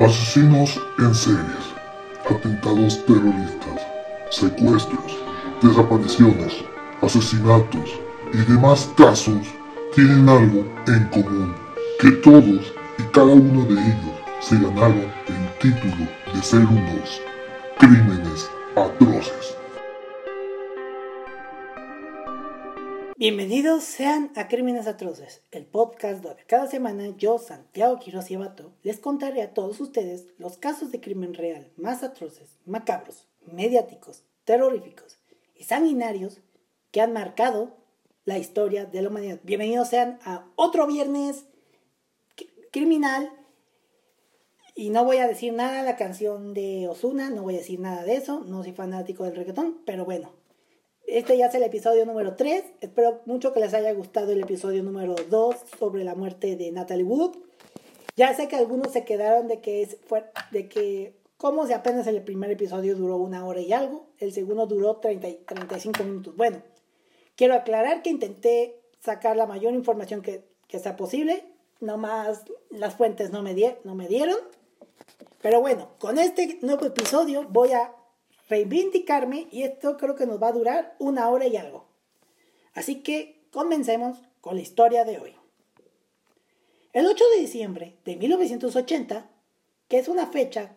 Asesinos en series, atentados terroristas, secuestros, desapariciones, asesinatos y demás casos tienen algo en común, que todos y cada uno de ellos se ganaron el título de ser unos crímenes atroces. Bienvenidos sean a Crímenes Atroces, el podcast donde cada semana yo, Santiago Quiroz y Abato, les contaré a todos ustedes los casos de crimen real más atroces, macabros, mediáticos, terroríficos y sanguinarios que han marcado la historia de la humanidad. Bienvenidos sean a otro viernes criminal. Y no voy a decir nada de la canción de Osuna, no voy a decir nada de eso, no soy fanático del reggaetón, pero bueno, este ya es el episodio número 3. Espero mucho que les haya gustado el episodio número 2 sobre la muerte de Natalie Wood. Ya sé que algunos se quedaron de que es de que como si apenas el primer episodio duró una hora y algo, el segundo duró 30, 35 minutos. Bueno, quiero aclarar que intenté sacar la mayor información que, sea posible. Nomás las fuentes no me, di, no me dieron. Pero bueno, con este nuevo episodio voy a reivindicarme y esto creo que nos va a durar una hora y algo. Así que comencemos con la historia de hoy. El 8 de diciembre de 1980, que es una fecha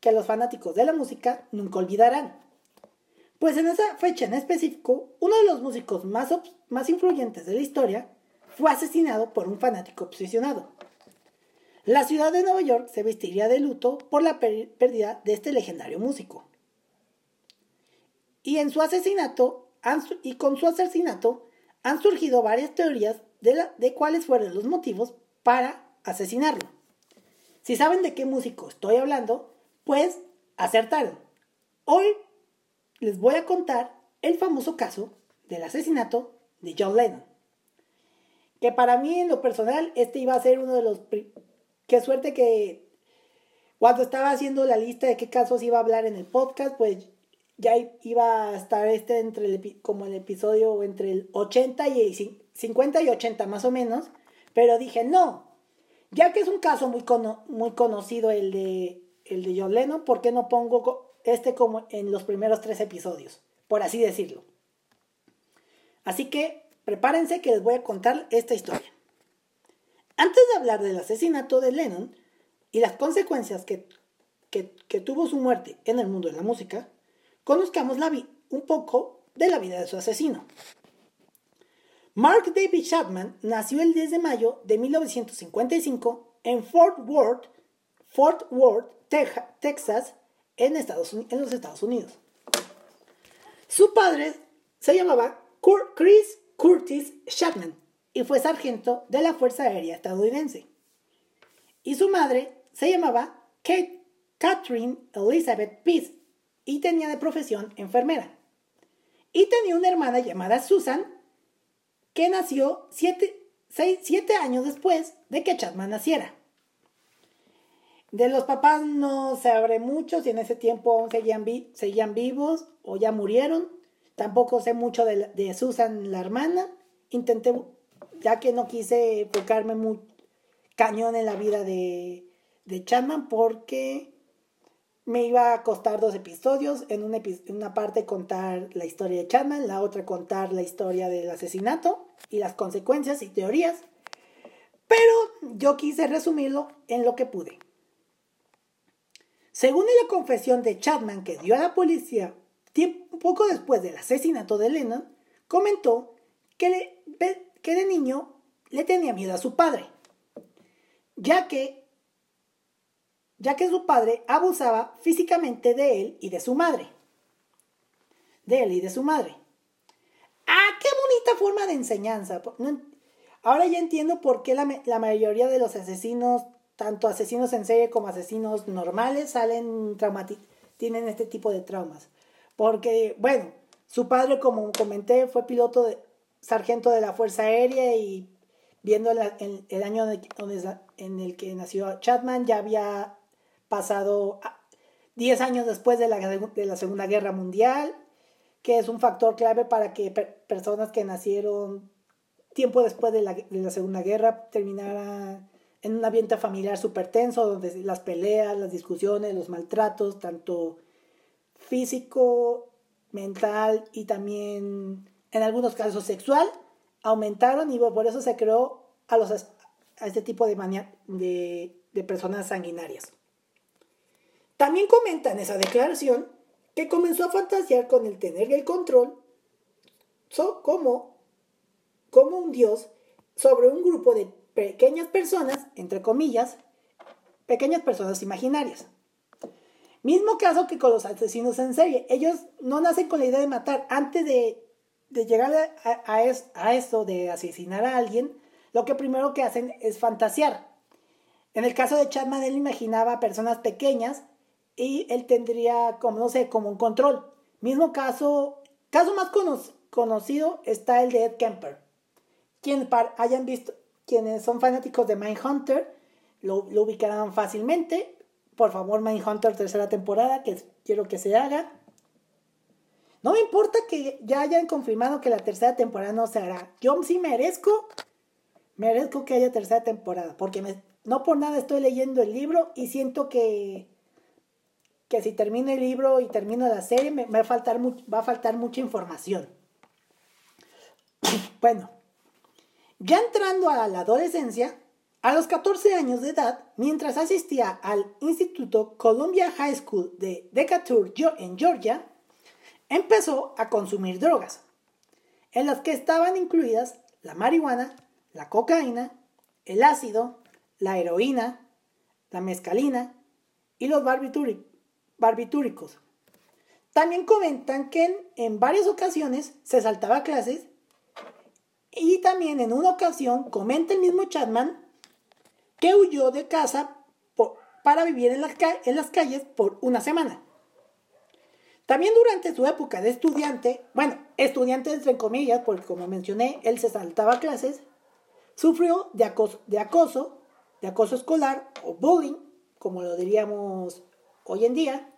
que los fanáticos de la música nunca olvidarán. Pues en esa fecha en específico, uno de los músicos más, más influyentes de la historia fue asesinado por un fanático obsesionado. La ciudad de Nueva York se vestiría de luto por la pérdida de este legendario músico. Y en su asesinato, y con su asesinato, han surgido varias teorías de, de cuáles fueron los motivos para asesinarlo. Si saben de qué músico estoy hablando, pues acertaron. Hoy les voy a contar el famoso caso del asesinato de John Lennon. Que para mí en lo personal este iba a ser uno de los... Qué suerte que cuando estaba haciendo la lista de qué casos iba a hablar en el podcast, pues ya iba a estar este entre el, como el episodio entre el 80 y 50 y 80 más o menos, pero dije, no, ya que es un caso muy, muy conocido el de, el de John Lennon, ¿por qué no pongo este como en los primeros tres episodios? Por así decirlo. Así que prepárense que les voy a contar esta historia. Antes de hablar del asesinato de Lennon y las consecuencias que, que tuvo su muerte en el mundo de la música, conozcamos la un poco de la vida de su asesino. Mark David Chapman nació el 10 de mayo de 1955 en Fort Worth, Fort Worth, Texas, en, Estados, los Estados Unidos. Su padre se llamaba Chris Curtis Chapman y fue sargento de la Fuerza Aérea estadounidense. Y su madre se llamaba Kate Catherine Elizabeth Peace y tenía de profesión enfermera. Y tenía una hermana llamada Susan, que nació siete, años después de que Chapman naciera. De los papás no se abre mucho, si en ese tiempo aún seguían, seguían vivos o ya murieron. Tampoco sé mucho de, de, Susan, la hermana. Intenté, ya que no quise enfocarme muy cañón en la vida de, de Chapman, porque me iba a costar dos episodios, en una, parte contar la historia de Chapman, la otra contar la historia del asesinato y las consecuencias y teorías, pero yo quise resumirlo en lo que pude. Según la confesión de Chapman que dio a la policía tiempo, poco después del asesinato de Lennon, comentó que de niño le tenía miedo a su padre, ya que ya que su padre abusaba físicamente de él y de su madre. De él y de su madre. ¡Ah, qué bonita forma de enseñanza! ahora ya entiendo por qué la, mayoría de los asesinos, tanto asesinos en serie como asesinos normales, salen tienen este tipo de traumas. Porque, bueno, su padre, como comenté, fue piloto de sargento de la Fuerza Aérea y viendo el año en el que nació Chapman, ya había pasado 10 años después de la, de la Segunda Guerra Mundial, que es un factor clave para que personas que nacieron tiempo después de la, de la Segunda Guerra terminaran en un ambiente familiar súper tenso, donde las peleas, las discusiones, los maltratos, tanto físico, mental y también en algunos casos sexual, aumentaron y por eso se creó a, los, a este tipo de, de, de personas sanguinarias. También comenta en esa declaración que comenzó a fantasear con el tener el control como, como un dios sobre un grupo de pequeñas personas, entre comillas, pequeñas personas imaginarias. Mismo caso que con los asesinos en serie. Ellos no nacen con la idea de matar. Antes de, llegar a, a, eso de asesinar a alguien, lo que primero que hacen es fantasear. En el caso de Chapman, él imaginaba personas pequeñas y él tendría como, no sé, como un control. Mismo caso, caso más conocido está el de Ed Kemper. Quienes hayan visto, quienes son fanáticos de Mindhunter, lo, lo ubicarán fácilmente. Por favor, Mindhunter tercera temporada, que quiero que se haga. No me importa que ya hayan confirmado que la tercera temporada no se hará. Yo sí merezco, merezco que haya tercera temporada, porque no por nada estoy leyendo el libro y siento que que si termino el libro y termino la serie me, va, a faltar mucha información. bueno, ya entrando a la adolescencia, a los 14 años de edad, mientras asistía al Instituto Columbia High School de Decatur en Georgia, empezó a consumir drogas, en las que estaban incluidas la marihuana, la cocaína, el ácido, la heroína, la mescalina y los barbitúricos barbitúricos. También comentan que en, varias ocasiones se saltaba clases y también en una ocasión comenta el mismo Chapman que huyó de casa para vivir en las, en las calles por una semana. También durante su época de estudiante, bueno, estudiante entre comillas, porque como mencioné, él se saltaba clases, sufrió de acoso, de acoso, de acoso escolar o bullying, como lo diríamos hoy en día,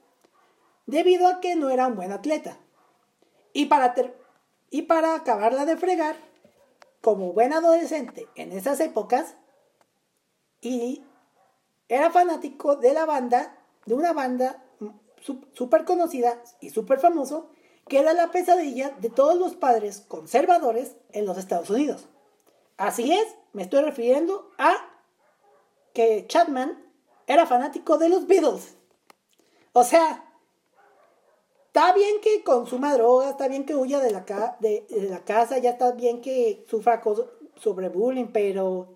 debido a que no era un buen atleta. Y para, y para acabarla de fregar, como buen adolescente en esas épocas, y era fanático de la banda, de una banda súper conocida y súper famoso, que era la pesadilla de todos los padres conservadores en los Estados Unidos. Así es, me estoy refiriendo a que Chapman era fanático de los Beatles. O sea, está bien que consuma drogas, está bien que huya de la, casa, ya está bien que sufra sobre bullying, pero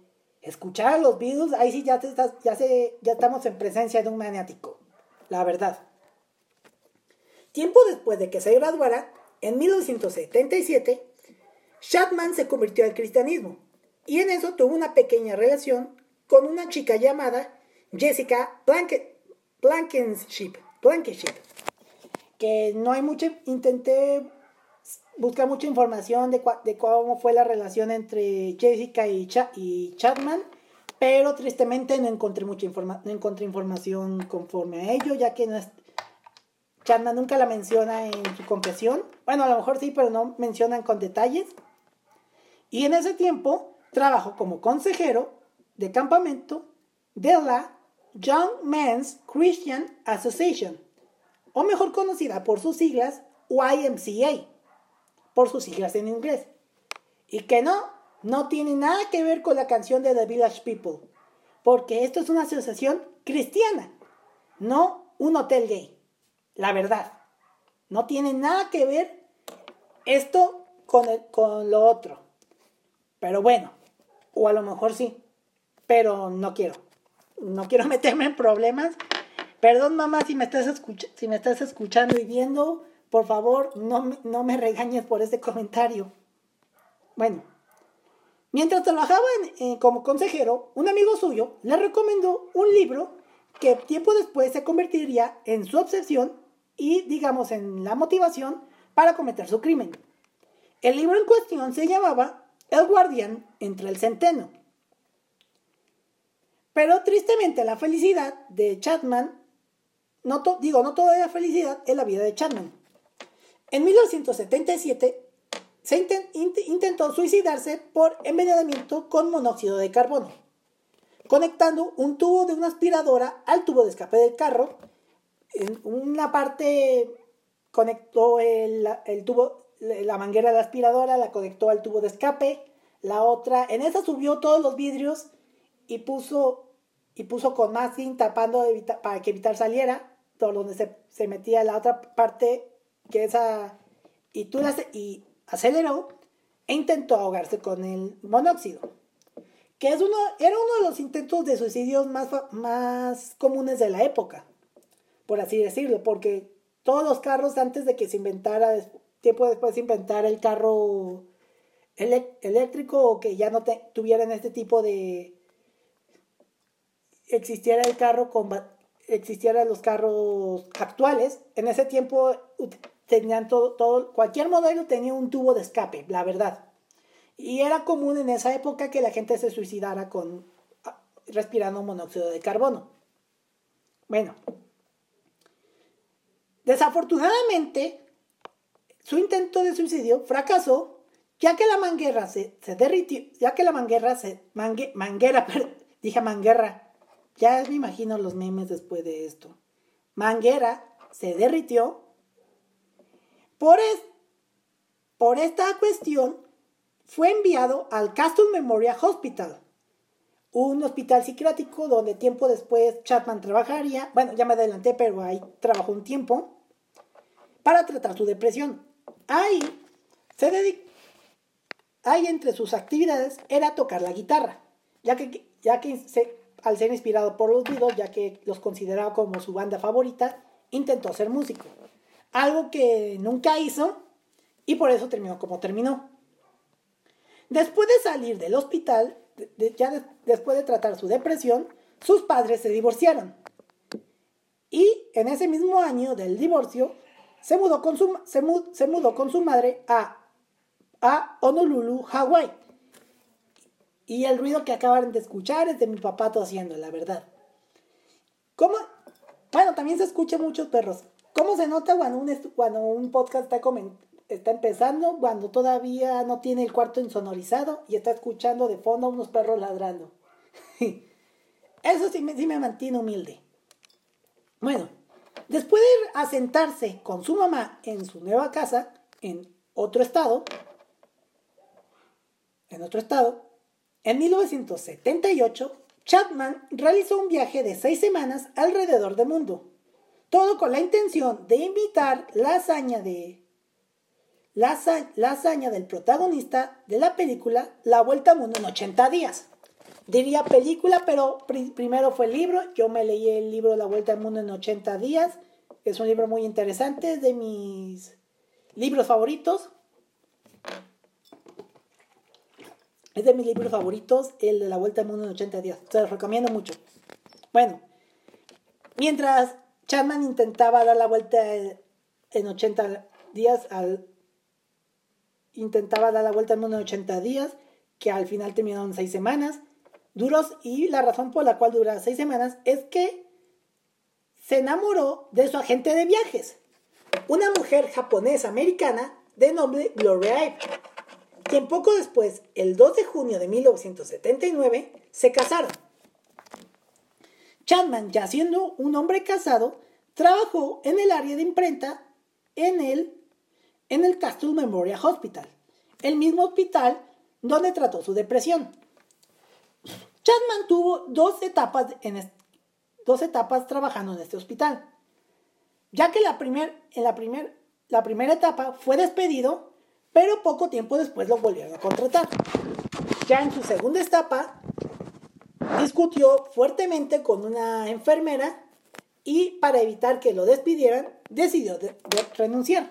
escuchar a los Beatles, ahí sí ya, ya, ya estamos en presencia de un maniático, la verdad. Tiempo después de que se graduara, en 1977, Chapman se convirtió al cristianismo y en eso tuvo una pequeña relación con una chica llamada Jessica Blankenship. Blankenship. Que no hay mucho, intenté buscar mucha información de, de cómo fue la relación entre Jessica y, y Chapman, pero tristemente no encontré mucha informa no encontré información conforme a ello, ya que no es, Chapman nunca la menciona en su confesión. Bueno, a lo mejor sí, pero no mencionan con detalles. Y en ese tiempo trabajó como consejero de campamento de la Young Men's Christian Association, o mejor conocida por sus siglas YMCA, por sus siglas en inglés. Y que no, no tiene nada que ver con la canción de The Village People, porque esto es una asociación cristiana, no un hotel gay. La verdad, no tiene nada que ver esto con, con lo otro. Pero bueno, o a lo mejor sí, pero no quiero no quiero meterme en problemas. Perdón, mamá, si me estás, si me estás escuchando y viendo, por favor, no, no me regañes por ese comentario. Bueno, mientras trabajaba como consejero, un amigo suyo le recomendó un libro que tiempo después se convertiría en su obsesión y, digamos, en la motivación para cometer su crimen. El libro en cuestión se llamaba El guardián entre el centeno pero tristemente la felicidad de Chapman, no digo, no toda la felicidad es la vida de Chapman. En 1977 se intentó suicidarse por envenenamiento con monóxido de carbono. conectando un tubo de una aspiradora al tubo de escape del carro. En una parte conectó el, tubo, la manguera de la aspiradora, la conectó al tubo de escape. La otra, en esa subió todos los vidrios y puso, y puso con masking tapando para que evitar saliera, donde se, se metía la otra parte, que esa, y, tú y aceleró e intentó ahogarse con el monóxido que es uno, era uno de los intentos de suicidios más, más comunes de la época, por así decirlo, porque todos los carros antes de que se inventara, tiempo después de inventar el carro eléctrico o que ya no tuvieran este tipo de... existiera el carro con... existieran los carros actuales, en ese tiempo tenían todo, todo, cualquier modelo tenía un tubo de escape, la verdad. Y era común en esa época que la gente se suicidara con ah, respirando monóxido de carbono. Bueno, desafortunadamente, su intento de suicidio fracasó ya que la manguera se, se derritió, ya que la manguera se, manguera, dije manguera, ya me imagino los memes después de esto. Manguera se derritió. Por, es, por esta cuestión, fue enviado al Castle Memorial Hospital, un hospital psiquiátrico donde tiempo después Chapman trabajaría, bueno, ya me adelanté, pero ahí trabajó un tiempo, para tratar su depresión. Ahí se dedicó, ahí entre sus actividades era tocar la guitarra, ya que, ya que al ser inspirado por los Beatles, ya que los consideraba como su banda favorita, intentó ser músico. Algo que nunca hizo y por eso terminó como terminó. Después de salir del hospital, ya después de tratar su depresión, sus padres se divorciaron. Y en ese mismo año del divorcio, se mudó con su, se mudó con su madre a, a Honolulu, Hawái. Y el ruido que acaban de escuchar es de mi papá tosiendo, la verdad. ¿Cómo? Bueno, también se escuchan muchos perros. ¿Cómo se nota cuando un, cuando un podcast está, está empezando cuando todavía no tiene el cuarto insonorizado y está escuchando de fondo a unos perros ladrando. Eso sí me, sí me mantiene humilde. Bueno, después de asentarse con su mamá en su nueva casa, en otro estado, en otro estado, en 1978, Chapman realizó un viaje de seis semanas alrededor del mundo, todo con la intención de imitar la hazaña de la, del protagonista de la película La Vuelta al Mundo en 80 días. Diría película, pero primero fue el libro. Yo me leí el libro La Vuelta al Mundo en 80 días. Es un libro muy interesante, es de mis libros favoritos. Es de mis libros favoritos, el de La Vuelta al Mundo en 80 días. Se los recomiendo mucho. Bueno, mientras Chapman intentaba dar la vuelta en 80 días intentaba dar la vuelta al mundo en 80 días, que al final terminaron 6 semanas duros y la razón por la cual dura 6 semanas es que se enamoró de su agente de viajes, una mujer japonesa americana de nombre Gloria quien poco después, el 2 de junio de 1979, se casaron. Chapman, ya siendo un hombre casado, trabajó en el área de imprenta en el en el Castle Memorial Hospital, el mismo hospital donde trató su depresión. Chapman tuvo dos etapas, en dos etapas trabajando en este hospital, ya que la en la, la primera etapa fue despedido, pero poco tiempo después lo volvieron a contratar. Ya en su segunda etapa, discutió fuertemente con una enfermera y para evitar que lo despidieran, decidió renunciar.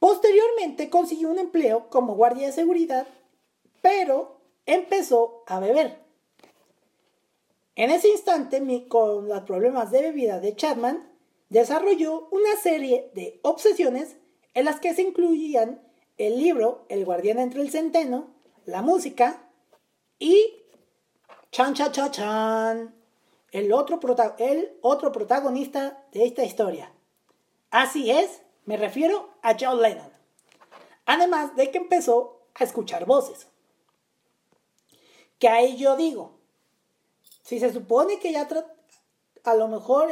Posteriormente consiguió un empleo como guardia de seguridad, pero empezó a beber. En ese instante, con los problemas de bebida de Chapman, desarrolló una serie de obsesiones en las que se incluían el libro El guardián entre el centeno, la música y chan chan chan chan, el otro, el otro protagonista de esta historia. Así es, me refiero a John Lennon. Además de que empezó a escuchar voces. Que a ello digo, Si se supone que ya a lo mejor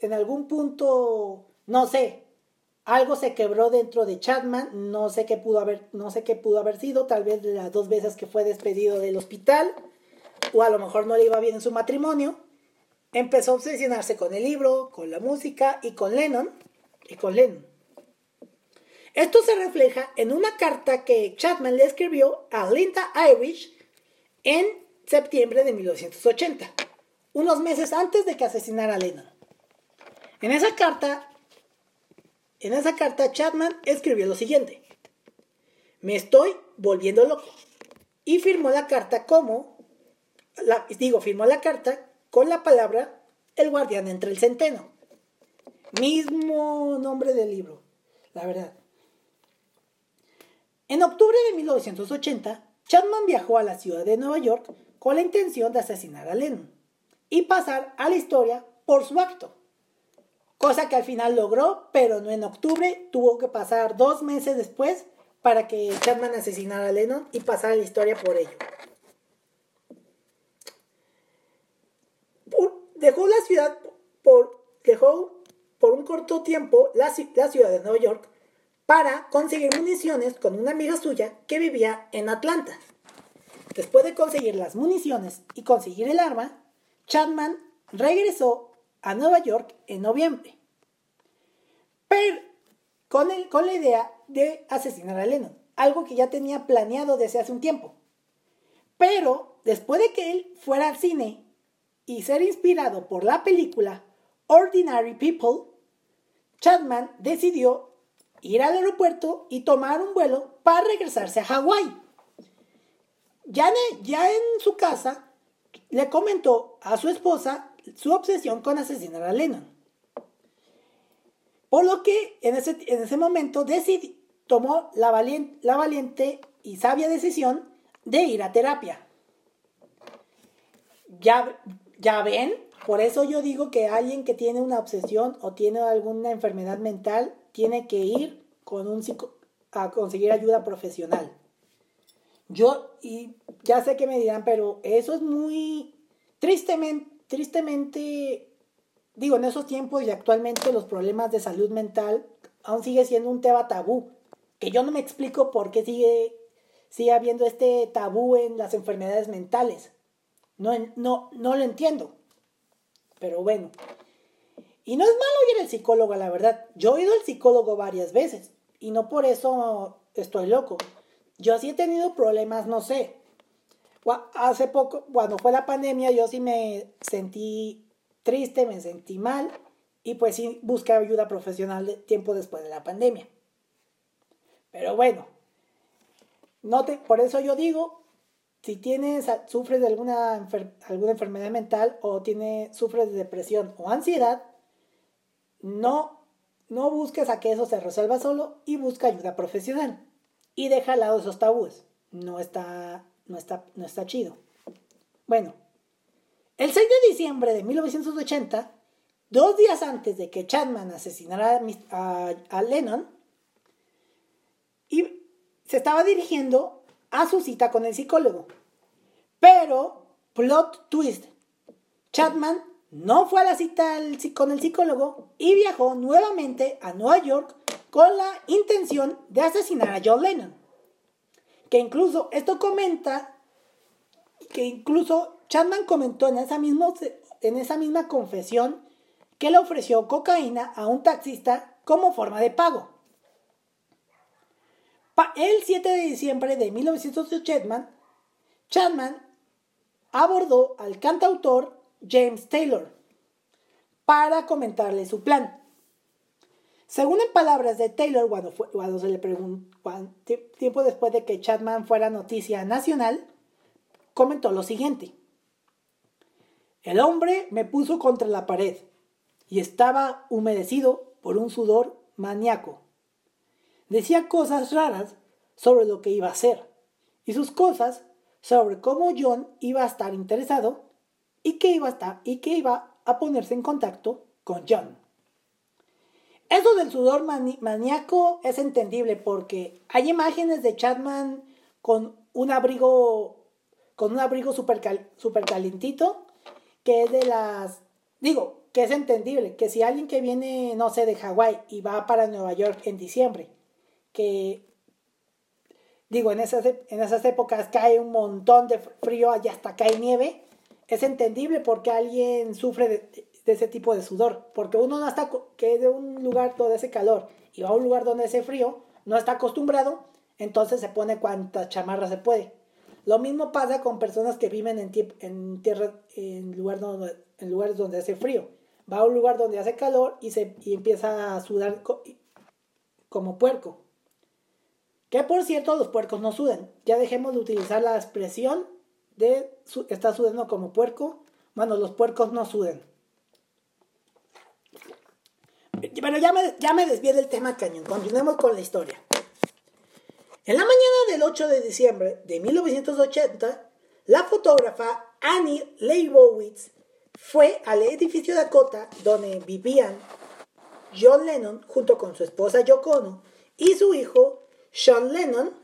en, algún punto, no sé, algo se quebró dentro de Chapman, no sé qué pudo haber, no sé qué pudo haber sido, tal vez las dos veces que fue despedido del hospital, o a lo mejor no le iba bien en su matrimonio, empezó a obsesionarse con el libro, con la música y con Lennon, y con Lennon. Esto se refleja en una carta que Chapman le escribió a Linda Irish en septiembre de 1980, unos meses antes de que asesinara a Lennon. En esa carta, en esa carta Chapman escribió lo siguiente: Me estoy volviendo loco. Y firmó la carta como, digo, firmó la carta con la palabra El guardián entre el centeno. Mismo nombre del libro, la verdad. En octubre de 1980, Chapman viajó a la ciudad de Nueva York con la intención de asesinar a Lennon y pasar a la historia por su acto. Cosa que al final logró, pero no en octubre, tuvo que pasar dos meses después para que Chapman asesinara a Lennon y pasara la historia por ello. dejó la ciudad por, dejó por un corto tiempo la ciudad de Nueva York para conseguir municiones con una amiga suya que vivía en Atlanta. Después de conseguir las municiones y conseguir el arma, Chapman regresó a Nueva York en noviembre, pero con, con la idea de asesinar a Lennon, algo que ya tenía planeado desde hace un tiempo. Pero después de que él fuera al cine y ser inspirado por la película Ordinary People, Chapman decidió ir al aeropuerto y tomar un vuelo para regresarse a Hawái. Ya en su casa le comentó a su esposa su obsesión con asesinar a Lennon. Por lo que en ese, en ese momento decidí, tomó la valiente, la valiente y sabia decisión de ir a terapia. Ya, ya ven, por eso yo digo que alguien que tiene una obsesión o tiene alguna enfermedad mental tiene que ir con un a conseguir ayuda profesional. Yo, y ya sé que me dirán, pero eso es muy tristemente, tristemente, digo, en esos tiempos y actualmente los problemas de salud mental aún sigue siendo un tema tabú, que yo no me explico por qué sigue, sigue habiendo este tabú en las enfermedades mentales. No, no, no lo entiendo. Pero bueno, y no es malo ir al psicólogo, la verdad. Yo he ido al psicólogo varias veces y no por eso estoy loco. Yo sí he tenido problemas, no sé. Hace poco, cuando fue la pandemia, yo sí me sentí triste, me sentí mal y pues sí busqué ayuda profesional tiempo después de la pandemia. Pero bueno, no te, por eso yo digo, si tienes, sufres de alguna, alguna enfermedad mental o tiene, sufres de depresión o ansiedad, no, no busques a que eso se resuelva solo y busca ayuda profesional. Y deja al lado esos tabúes. No está, no está, no está chido. Bueno, el 6 de diciembre de 1980, dos días antes de que Chapman asesinara a, Lennon, y se estaba dirigiendo a su cita con el psicólogo. Pero, plot twist, Chapman no fue a la cita con el psicólogo y viajó nuevamente a Nueva York con la intención de asesinar a John Lennon. Que incluso esto comenta, que incluso Chapman comentó en esa, en esa misma confesión que le ofreció cocaína a un taxista como forma de pago. El 7 de diciembre de 1980, Chapman abordó al cantautor James Taylor para comentarle su plan. Según en palabras de Taylor, cuando, cuando se le preguntó, tiempo después de que Chapman fuera noticia nacional, comentó lo siguiente. El hombre me puso contra la pared y estaba humedecido por un sudor maníaco. Decía cosas raras sobre lo que iba a hacer y sus cosas sobre cómo John iba a estar interesado y que iba a, estar, y que iba a ponerse en contacto con John. Eso del sudor maníaco es entendible porque hay imágenes de Chapman con un abrigo con un abrigo super, super calentito que es de las, digo, que es entendible, que si alguien que viene, no sé, de Hawái y va para Nueva York en diciembre, que, digo, en esas, en esas épocas cae un montón de frío y hasta cae nieve, es entendible porque alguien sufre de, ese tipo de sudor, porque uno no está, que de un lugar donde hace calor y va a un lugar donde hace frío, no está acostumbrado, entonces se pone cuantas chamarras se puede. Lo mismo pasa con personas que viven en, en tierra, en, en lugares donde hace frío. Va a un lugar donde hace calor y, se, y empieza a sudar como puerco. Que por cierto, los puercos no sudan. Ya dejemos de utilizar la expresión de está sudando como puerco. Bueno, los puercos no sudan. Pero ya me, ya me desvié del tema cañón. Continuemos con la historia. En la mañana del 8 de diciembre de 1980, la fotógrafa Annie Leibowitz fue al edificio Dakota donde vivían John Lennon junto con su esposa Yoko Ono y su hijo Sean Lennon.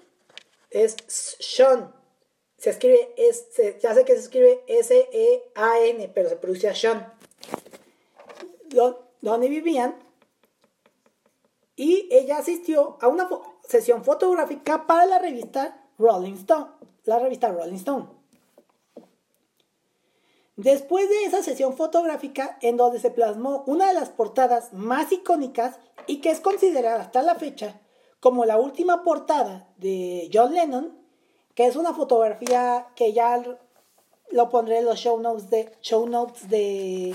Es Sean. Se escribe, ya sé que se escribe S-E-A-N, pero se pronuncia Sean. Donde vivían. Y ella asistió a una sesión fotográfica para la revista Rolling Stone, la revista Rolling Stone. Después de esa sesión fotográfica en donde se plasmó una de las portadas más icónicas y que es considerada hasta la fecha como la última portada de John Lennon, que es una fotografía que ya lo pondré en los show notes de, show notes de,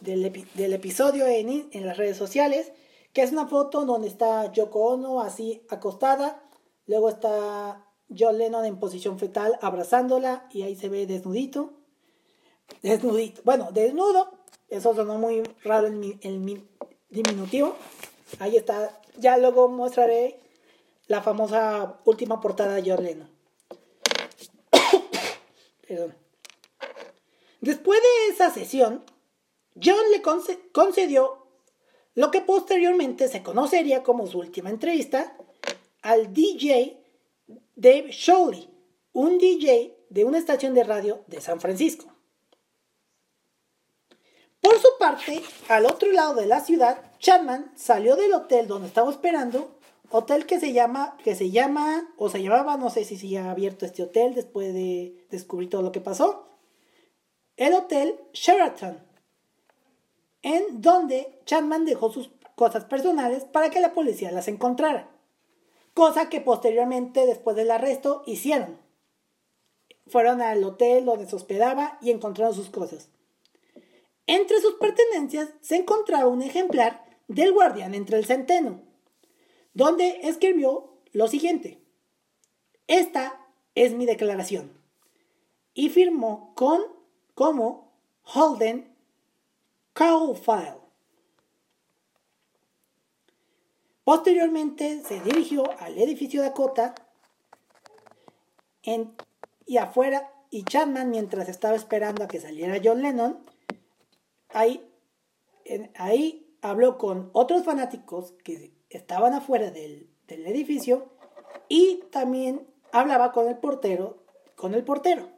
del, episodio en, en las redes sociales, que es una foto donde está Yoko Ono así acostada, luego está John Lennon en posición fetal abrazándola y ahí se ve desnudito. Desnudito. Bueno, desnudo. Eso sonó muy raro en mi, diminutivo. Ahí está. Ya luego mostraré la famosa última portada de John Lennon. Perdón. Después de esa sesión, John le concedió lo que posteriormente se conocería como su última entrevista al DJ Dave Showley, un DJ de una estación de radio de San Francisco. Por su parte, al otro lado de la ciudad, Chapman salió del hotel donde estaba esperando, hotel que se llama, que se llama, o se llamaba, no sé si se ha abierto este hotel después de descubrir todo lo que pasó, el hotel Sheraton, en donde Chapman dejó sus cosas personales para que la policía las encontrara, cosa que posteriormente, después del arresto, hicieron. Fueron al hotel donde se hospedaba y encontraron sus cosas. Entre sus pertenencias se encontraba un ejemplar del guardián entre el centeno, donde escribió lo siguiente. Esta es mi declaración. Y firmó con como Holden File. Posteriormente se dirigió al edificio Dakota y afuera y Chapman mientras estaba esperando a que saliera John Lennon, ahí, ahí habló con otros fanáticos que estaban afuera del, del edificio y también hablaba con el portero, con el portero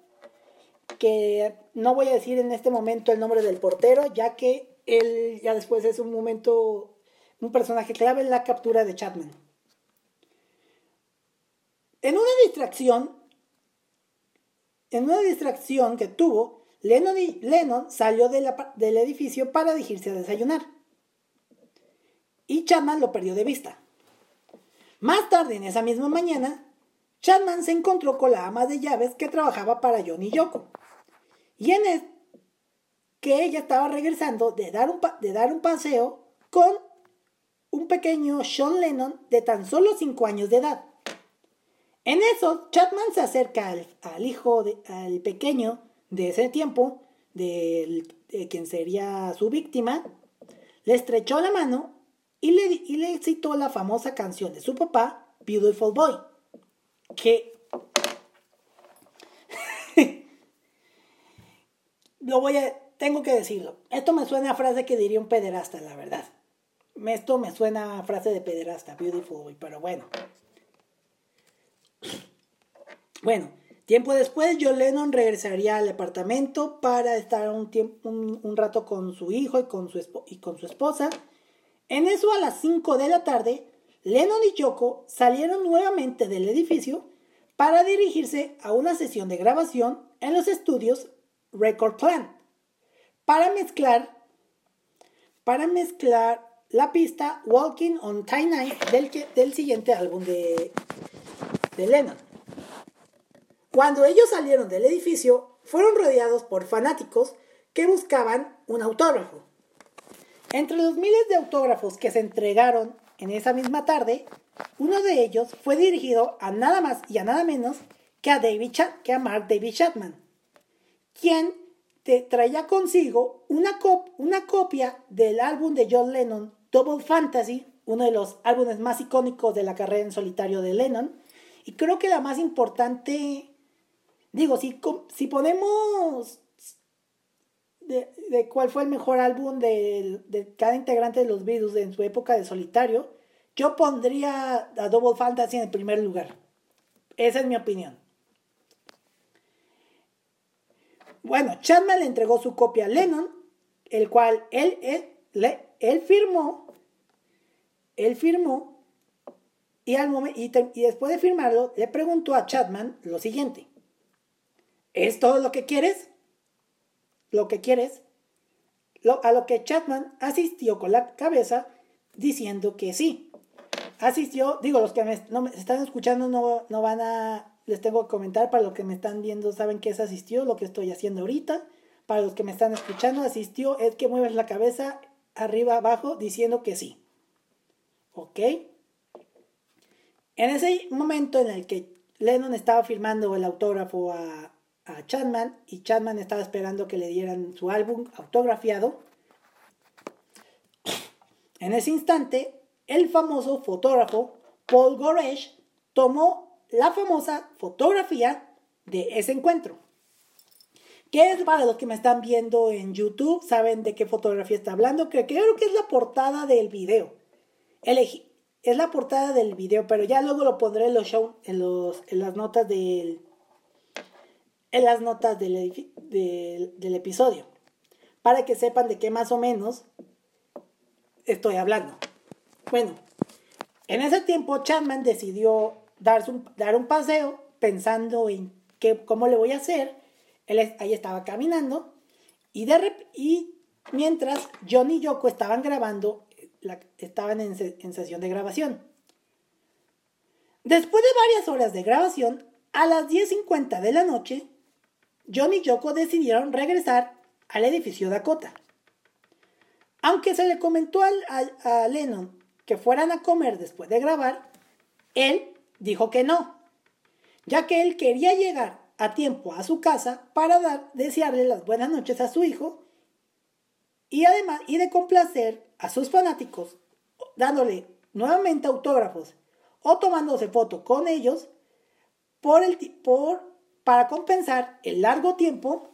que no voy a decir en este momento el nombre del portero, ya que él ya después es un momento, un personaje clave en la captura de Chapman. En una distracción, en una distracción que tuvo, Lennon, y, Lennon salió del edificio para dirigirse a desayunar. Y Chapman lo perdió de vista. Más tarde en esa misma mañana, Chapman se encontró con la ama de llaves que trabajaba para Johnny Yoko. Y en el que ella estaba regresando de dar un, de dar un paseo con un pequeño Sean Lennon de tan solo 5 años de edad. En eso, Chapman se acerca al, hijo, de, al pequeño de ese tiempo, de, quien sería su víctima, le estrechó la mano y le, y le citó la famosa canción de su papá, Beautiful Boy, que lo voy a, tengo que decirlo. Esto me suena a frase que diría un pederasta, la verdad. Esto me suena a frase de pederasta, beautiful, pero bueno. Bueno, Tiempo después, John Lennon regresaría al apartamento para estar un, tiempo, un, rato con su hijo y con su, y con su esposa. En eso, a las 5 de la tarde, Lennon y Yoko salieron nuevamente del edificio para dirigirse a una sesión de grabación en los estudios Record Plan para mezclar, para mezclar la pista Walking on Time Night del, del siguiente álbum de, de Lennon. Cuando ellos salieron del edificio, fueron rodeados por fanáticos que buscaban un autógrafo. Entre los miles de autógrafos que se entregaron en esa misma tarde, uno de ellos fue dirigido a nada más y a nada menos que a, David que a Mark David Chapman, quien te traía consigo una, una copia del álbum de John Lennon, Double Fantasy, uno de los álbumes más icónicos de la carrera en solitario de Lennon, y creo que la más importante Digo, si, si ponemos de, cuál fue el mejor álbum de, cada integrante de los Beatles en su época de solitario, yo pondría a Double Fantasy en el primer lugar. Esa es mi opinión. Bueno, Chapman le entregó su copia a Lennon, el cual él, él, él firmó, él firmó, y, al y, y después de firmarlo, le preguntó a Chapman lo siguiente. ¿Es todo lo que quieres? Lo que quieres. a lo que Chapman asistió con la cabeza diciendo que sí. Asistió, digo, los que me, están escuchando no, no van a, les tengo que comentar, para los que me están viendo saben que es asistió, lo que estoy haciendo ahorita. Para los que me están escuchando, asistió es que mueves la cabeza arriba, abajo, diciendo que sí. ¿Ok? En ese momento en el que Lennon estaba firmando el autógrafo a, a Chapman y Chapman estaba esperando que le dieran su álbum autografiado. En ese instante, el famoso fotógrafo Paul Goresh tomó la famosa fotografía de ese encuentro. Que es para los que me están viendo en YouTube, saben de qué fotografía está hablando. Creo, que es la portada del video. Elegí, es la portada del video, pero ya luego lo pondré en los show, en, los, en las notas del, en las notas del, del, episodio, para que sepan de qué más o menos estoy hablando. Bueno, en ese tiempo Chapman decidió dar un, dar un paseo pensando en qué, cómo le voy a hacer. Él ahí estaba caminando y, de mientras John y Yoko estaban grabando, estaban en, en sesión de grabación. Después de varias horas de grabación, a las 10.50 de la noche, John y Yoko decidieron regresar al edificio Dakota. Aunque se le comentó a, Lennon que fueran a comer después de grabar, él dijo que no, ya que él quería llegar a tiempo a su casa para dar, desearle las buenas noches a su hijo y además y de complacer a sus fanáticos dándole nuevamente autógrafos o tomándose foto con ellos por el por para compensar el largo tiempo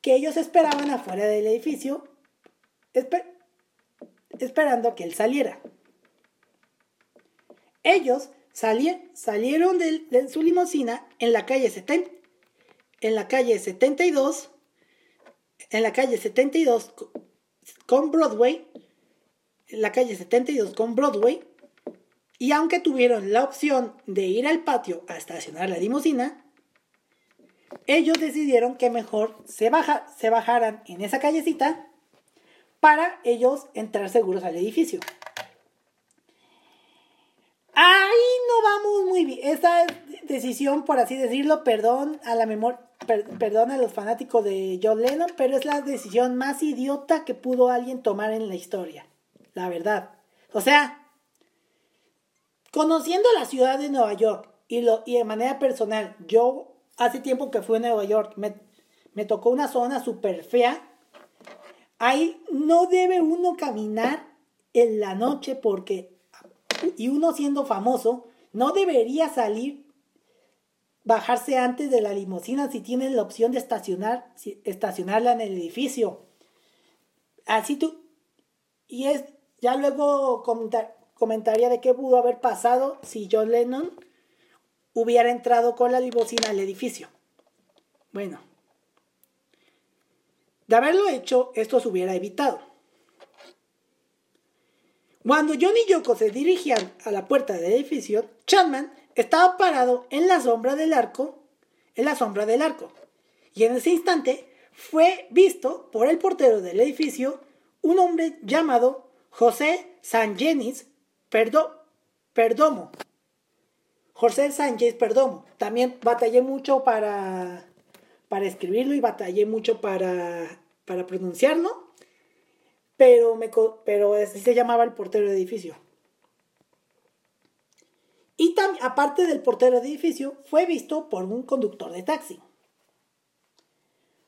que ellos esperaban afuera del edificio, esperando que él saliera. Ellos salieron de, su limusina en la calle 70, en la calle 72, en la calle 72 con Broadway, en la calle 72 con Broadway, y aunque tuvieron la opción de ir al patio a estacionar la limusina, ellos decidieron que mejor se, baja, se bajaran en esa callecita para ellos entrar seguros al edificio. Ahí no vamos muy bien. Esa decisión, por así decirlo, perdón a la memoria, perdón a los fanáticos de John Lennon, pero es la decisión más idiota que pudo alguien tomar en la historia. La verdad. O sea, conociendo la ciudad de Nueva York y, lo, y de manera personal, yo hace tiempo que fui a Nueva York, me, tocó una zona súper fea. Ahí no debe uno caminar en la noche porque, y uno siendo famoso, no debería salir, bajarse antes de la limusina si tienes la opción de estacionar, estacionarla en el edificio. Así tú, y es, ya luego comentaría de qué pudo haber pasado si John Lennon hubiera entrado con la limosina al edificio. Bueno, de haberlo hecho, esto se hubiera evitado. Cuando John y Yoko se dirigían a la puerta del edificio, Chapman estaba parado en la sombra del arco, en la sombra del arco. Y en ese instante fue visto por el portero del edificio un hombre llamado José Sangenis Perdomo. José Sánchez Perdomo. También batallé mucho para, para escribirlo y batallé mucho para, para pronunciarlo pero, me, pero se llamaba el portero del edificio. Y aparte del portero del edificio, fue visto por un conductor de taxi.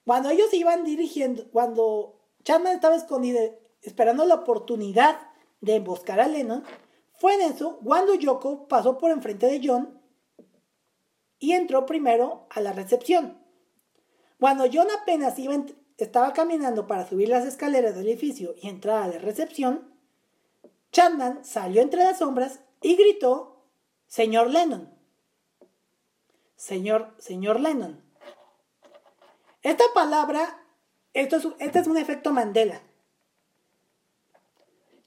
Cuando ellos iban dirigiendo, cuando Chapman estaba escondido esperando la oportunidad de emboscar a Lennon, fue en eso cuando Yoko pasó por enfrente de John y entró primero a la recepción. Cuando John apenas iba, estaba caminando para subir las escaleras del edificio y entrar a la recepción, Chapman salió entre las sombras y gritó, Señor Lennon. Señor, señor Lennon. Esta palabra, esto es, este es un efecto Mandela,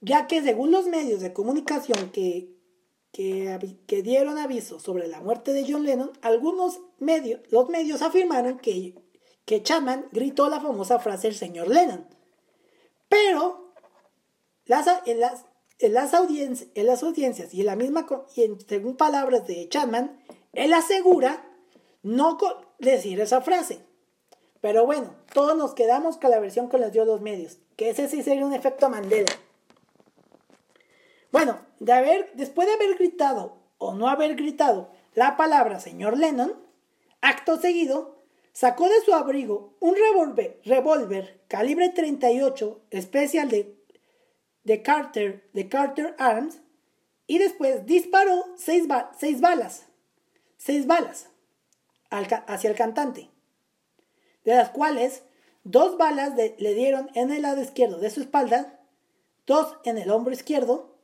ya que según los medios de comunicación que, que, que dieron aviso sobre la muerte de John Lennon, algunos medios, los medios afirmaron que que Chapman gritó la famosa frase el señor Lennon. Pero en, las, en, las en las audiencias y en la misma y según palabras de Chapman, él asegura no decir esa frase. Pero bueno, todos nos quedamos con la versión que les dio los medios, que ese sí sería un efecto Mandela. Bueno, de haber, después de haber gritado o no haber gritado la palabra señor Lennon, acto seguido Sacó de su abrigo un revólver calibre 38 especial de, de, Carter, de Carter Arms y después disparó seis, balas, seis balas hacia el cantante, de las cuales dos balas le dieron en el lado izquierdo de su espalda, dos en el hombro izquierdo,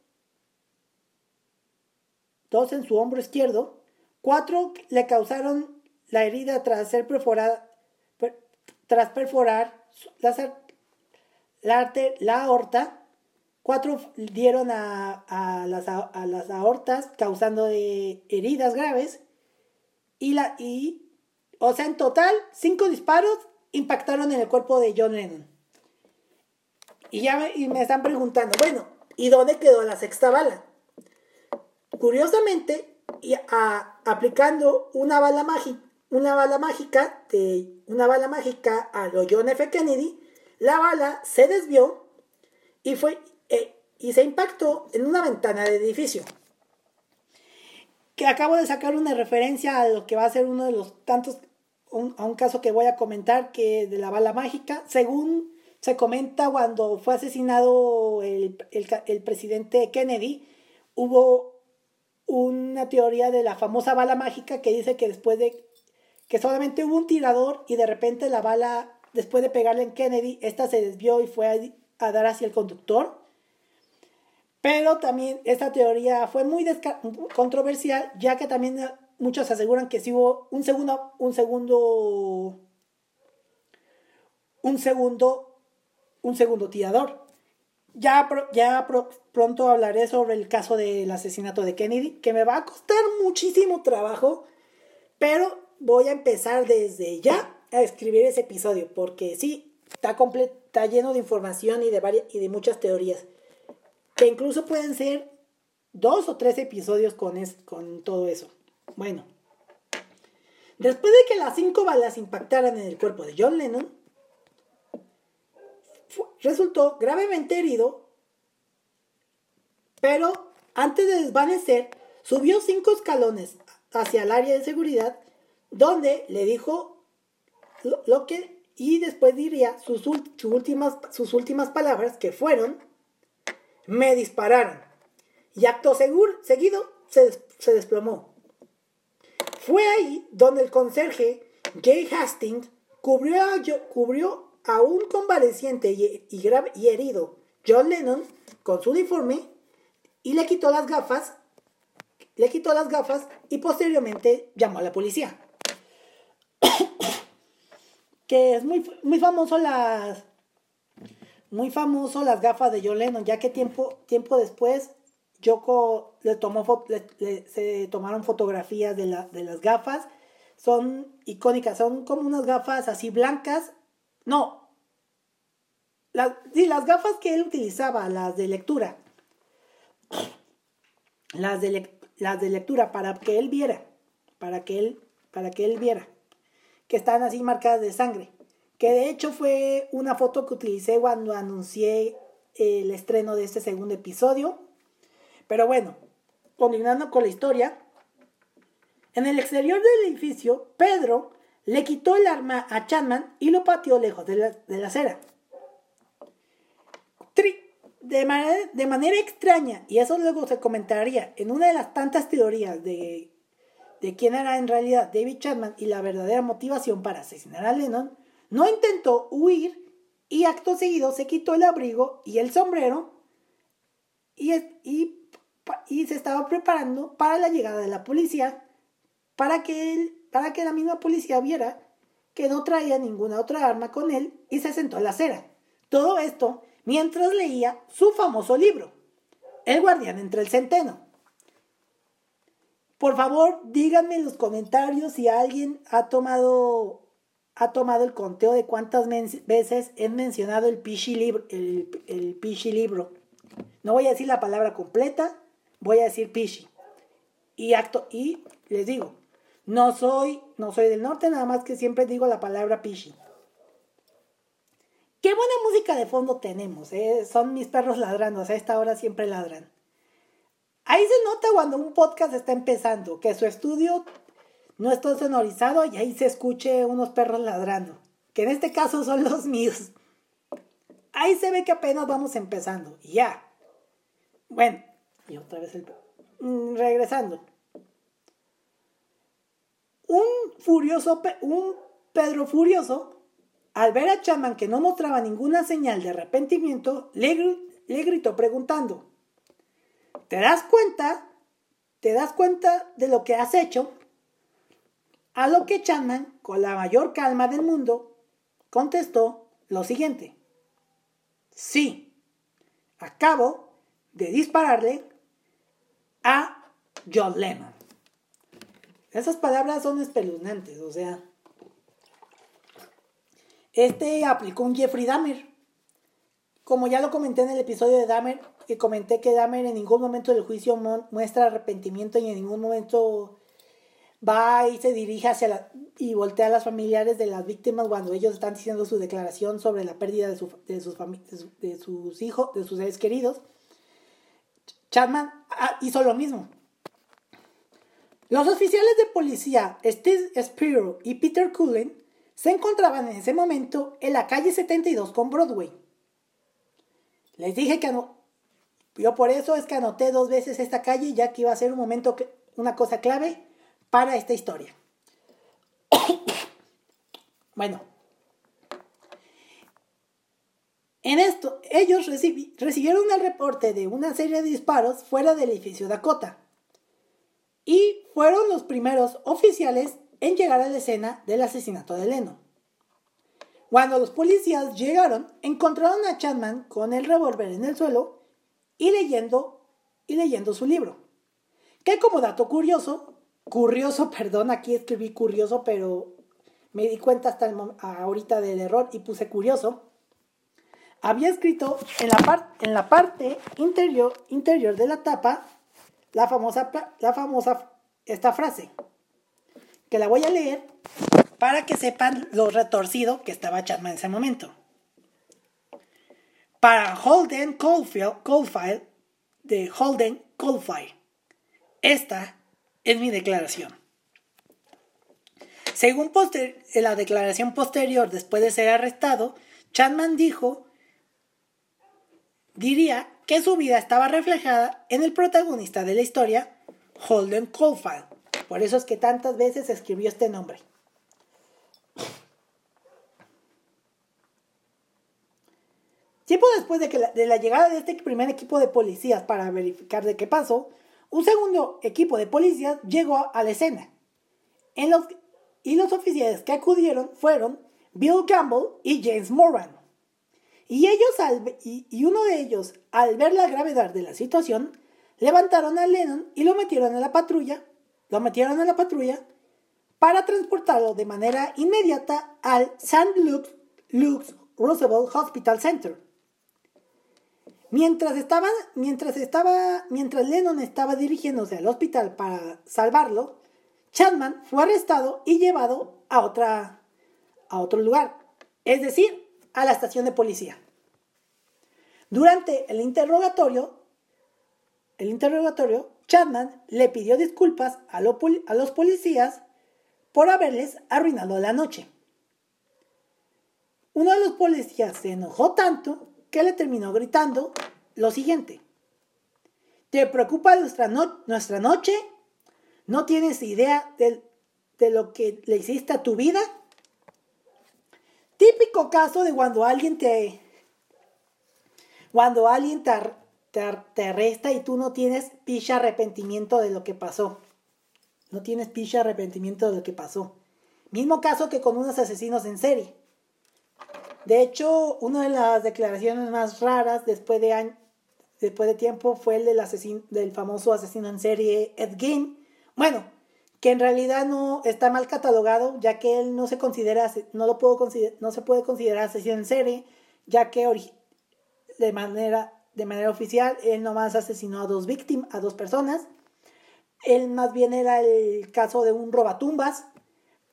dos en su hombro izquierdo, cuatro le causaron la herida tras ser perforada, tras perforar la, la, aorta, cuatro dieron a, las, aortas causando heridas graves y, la, y, o sea, en total, cinco disparos impactaron en el cuerpo de John Lennon. Y ya me, y me están preguntando, bueno, ¿y dónde quedó la sexta bala? Curiosamente, y aplicando una bala mágica, una bala mágica de una bala mágica a lo John F. Kennedy, la bala se desvió y fue eh, y se impactó en una ventana del edificio. Que acabo de sacar una referencia a lo que va a ser uno de los tantos a un caso que voy a comentar que de la bala mágica, según se comenta cuando fue asesinado el, el presidente Kennedy, hubo una teoría de la famosa bala mágica que dice que después de que solamente hubo un tirador y de repente la bala, después de pegarle en Kennedy, esta se desvió y fue a, dar hacia el conductor. Pero también esta teoría fue muy controversial, ya que también muchos aseguran que sí hubo un segundo, un segundo, un segundo, un segundo tirador. Ya, ya pronto hablaré sobre el caso del asesinato de Kennedy, que me va a costar muchísimo trabajo, pero voy a empezar desde ya a escribir ese episodio, porque sí, está, está lleno de información y de, varias, y de muchas teorías, que incluso pueden ser dos o tres episodios con, con todo eso. Bueno, después de que las cinco balas impactaran en el cuerpo de John Lennon, resultó gravemente herido, pero antes de desvanecer, subió cinco escalones hacia el área de seguridad donde le dijo lo, que y después diría sus, últimas, sus últimas palabras que fueron me dispararon y acto seguro, seguido se, se desplomó. Fue ahí donde el conserje Jay Hastings cubrió a, cubrió a un convaleciente y, y, y herido John Lennon con su uniforme y le quitó las gafas le quitó las gafas y posteriormente llamó a la policía. Que es muy, muy famoso las muy famoso las gafas de John Lennon, ya que tiempo, tiempo después Yoko le tomó se tomaron fotografías de, de las gafas. Son icónicas, son como unas gafas así blancas. No. Las, sí, las gafas que él utilizaba, las de lectura. Las de, las de lectura para que él viera. Para que él, para que él viera. Que están así marcadas de sangre que de hecho fue una foto que utilicé cuando anuncié el estreno de este segundo episodio. Pero bueno, continuando con la historia, en el exterior del edificio, Pedro le quitó el arma a Chapman y lo pateó lejos de la, acera. De manera, de manera, extraña, y eso luego se comentaría en una de las tantas teorías de, de quién era en realidad David Chapman y la verdadera motivación para asesinar a Lennon, no intentó huir y acto seguido se quitó el abrigo y el sombrero y, se estaba preparando para la llegada de la policía para que, él, para que la misma policía viera que no traía ninguna otra arma con él y se sentó en la acera. Todo esto mientras leía su famoso libro, El guardián entre el centeno. Por favor, díganme en los comentarios si alguien ha tomado ha tomado el conteo de cuántas veces he mencionado el Pichi libro, el, el libro. No voy a decir la palabra completa, voy a decir Pichi. Y acto, y les digo, no soy, no soy del norte, nada más que siempre digo la palabra Pichi. Qué buena música de fondo tenemos, eh. son mis perros ladrando, a esta hora siempre ladran. Ahí se nota cuando un podcast está empezando, que su estudio no está sonorizado y ahí se escuche unos perros ladrando, que en este caso son los míos. Ahí se ve que apenas vamos empezando. Y ya. Bueno, y otra vez el... Mm, regresando. Un furioso, un Pedro furioso, al ver a Chapman que no mostraba ninguna señal de arrepentimiento, le gritó preguntando, ¿te das cuenta? ¿Te das cuenta de lo que has hecho? A lo que Chapman, con la mayor calma del mundo, contestó lo siguiente. Sí, acabo de dispararle a John Lennon. Esas palabras son espeluznantes, o sea. Este aplicó un Jeffrey Dahmer. Como ya lo comenté en el episodio de Dahmer, que comenté que Dahmer en ningún momento del juicio muestra arrepentimiento y en ningún momento va y se dirige hacia la, y voltea a las familiares de las víctimas cuando ellos están haciendo su declaración sobre la pérdida de, sus, de sus hijos, de sus seres queridos. Chapman ah, hizo lo mismo. Los oficiales de policía Steve Spiro y Peter Cullen se encontraban en ese momento en la calle 72 con Broadway. Les dije que no. Yo por eso es que anoté dos veces esta calle, ya que iba a ser un momento, una cosa clave para esta historia. bueno, en esto, ellos recibieron el reporte de una serie de disparos fuera del edificio Dakota y fueron los primeros oficiales en llegar a la escena del asesinato de Leno. Cuando los policías llegaron, encontraron a Chapman con el revólver en el suelo y leyendo, y leyendo su libro, que como dato curioso curioso, perdón, aquí escribí curioso, pero me di cuenta hasta el ahorita del error y puse curioso. Había escrito en la, en la parte interior, interior de la tapa la famosa, la famosa esta frase, que la voy a leer para que sepan lo retorcido que estaba Chapman en ese momento. Para Holden Coldfield, de Holden Coldfire. Esta es mi declaración. Según la declaración posterior, después de ser arrestado, Chapman dijo, diría que su vida estaba reflejada en el protagonista de la historia, Holden Caulfield. Por eso es que tantas veces escribió este nombre. Tiempo después de, que de la llegada de este primer equipo de policías para verificar de qué pasó, Un segundo equipo de policías llegó a la escena. Y los oficiales que acudieron fueron Bill Campbell y James Moran. Y, ellos y, uno de ellos, al ver la gravedad de la situación, levantaron a Lennon y lo metieron en la patrulla, lo metieron en la patrulla para transportarlo de manera inmediata al St. Luke's, Roosevelt Hospital Center. Mientras mientras estaba, mientras Lennon estaba dirigiéndose al hospital para salvarlo, Chapman fue arrestado y llevado a otra, a otro lugar, es decir, a la estación de policía. Durante el interrogatorio, el interrogatorio, Chapman le pidió disculpas a los policías por haberles arruinado la noche. Uno de los policías se enojó tanto que le terminó gritando lo siguiente. ¿Te preocupa nuestra, nuestra noche? ¿No tienes idea de, de lo que le hiciste a tu vida? Típico caso de cuando alguien te... Cuando alguien te, te, te arresta y tú no tienes picha arrepentimiento de lo que pasó. No tienes picha arrepentimiento de lo que pasó. Mismo caso que con unos asesinos en serie. De hecho, una de las declaraciones más raras después de, después de tiempo fue el del, del famoso asesino en serie Ed Gein. Bueno, que en realidad no está mal catalogado, ya que él no se considera, no lo puedo no se puede considerar asesino en serie, ya que de manera, de manera oficial él nomás asesinó a dos víctimas, a dos personas. Él más bien era el caso de un robatumbas,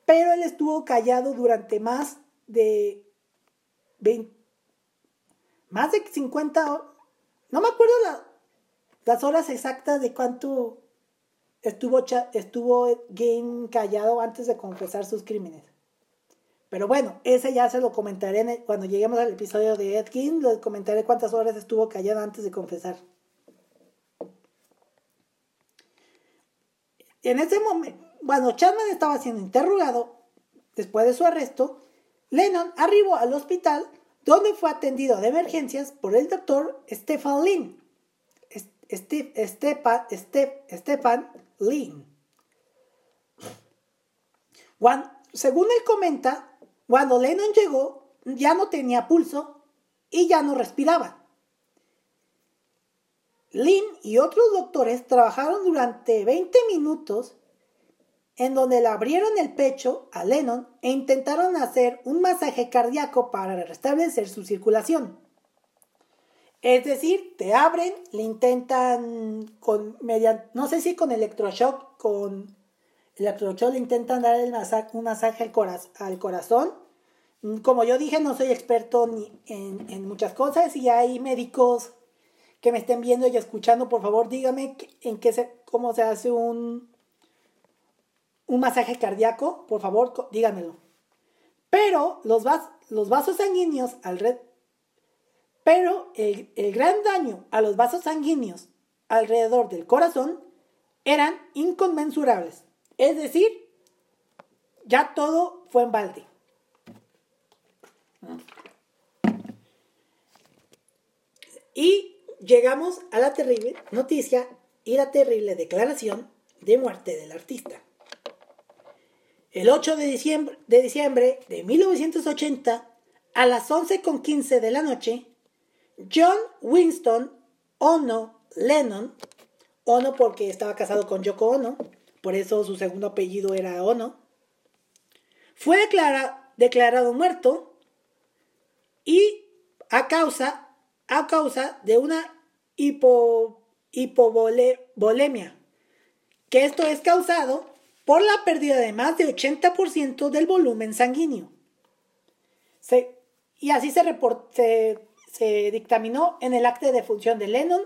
pero él estuvo callado durante más de más de 50, no me acuerdo las horas exactas de cuánto estuvo, estuvo Game callado antes de confesar sus crímenes. Pero bueno, ese ya se lo comentaré cuando lleguemos al episodio de Ed Gein, les comentaré cuántas horas estuvo callado antes de confesar. En ese momento, cuando Chapman estaba siendo interrogado, después de su arresto, Lennon arribó al hospital donde fue atendido de emergencias por el doctor Stefan. Stefan Lin. según él comenta, cuando Lennon llegó, ya no tenía pulso y ya no respiraba. Lin y otros doctores trabajaron durante 20 minutos en donde le abrieron el pecho a Lennon e intentaron hacer un masaje cardíaco para restablecer su circulación. Es decir, te abren, le intentan con no sé si con electroshock, con electroshock le intentan dar el un masaje al, corazón. Como yo dije, no soy experto en, muchas cosas y hay médicos que me estén viendo y escuchando, por favor, dígame en qué se, cómo se hace un, un masaje cardíaco, por favor, díganmelo. Pero los, vasos sanguíneos alrededor, pero el, el gran daño a los vasos sanguíneos alrededor del corazón eran inconmensurables. Es decir, ya todo fue en balde. Y llegamos a la terrible noticia y la terrible declaración de muerte del artista. El 8 de diciembre, de diciembre de 1980, a las 11.15 de la noche, John Winston Ono Lennon, Ono porque estaba casado con Yoko Ono, por eso su segundo apellido era Ono, fue declarado muerto y a causa, a causa de una hipo, hipovolemia, que esto es causado por la pérdida de más de 80% del volumen sanguíneo. y así se, se, dictaminó en el acta de defunción de Lennon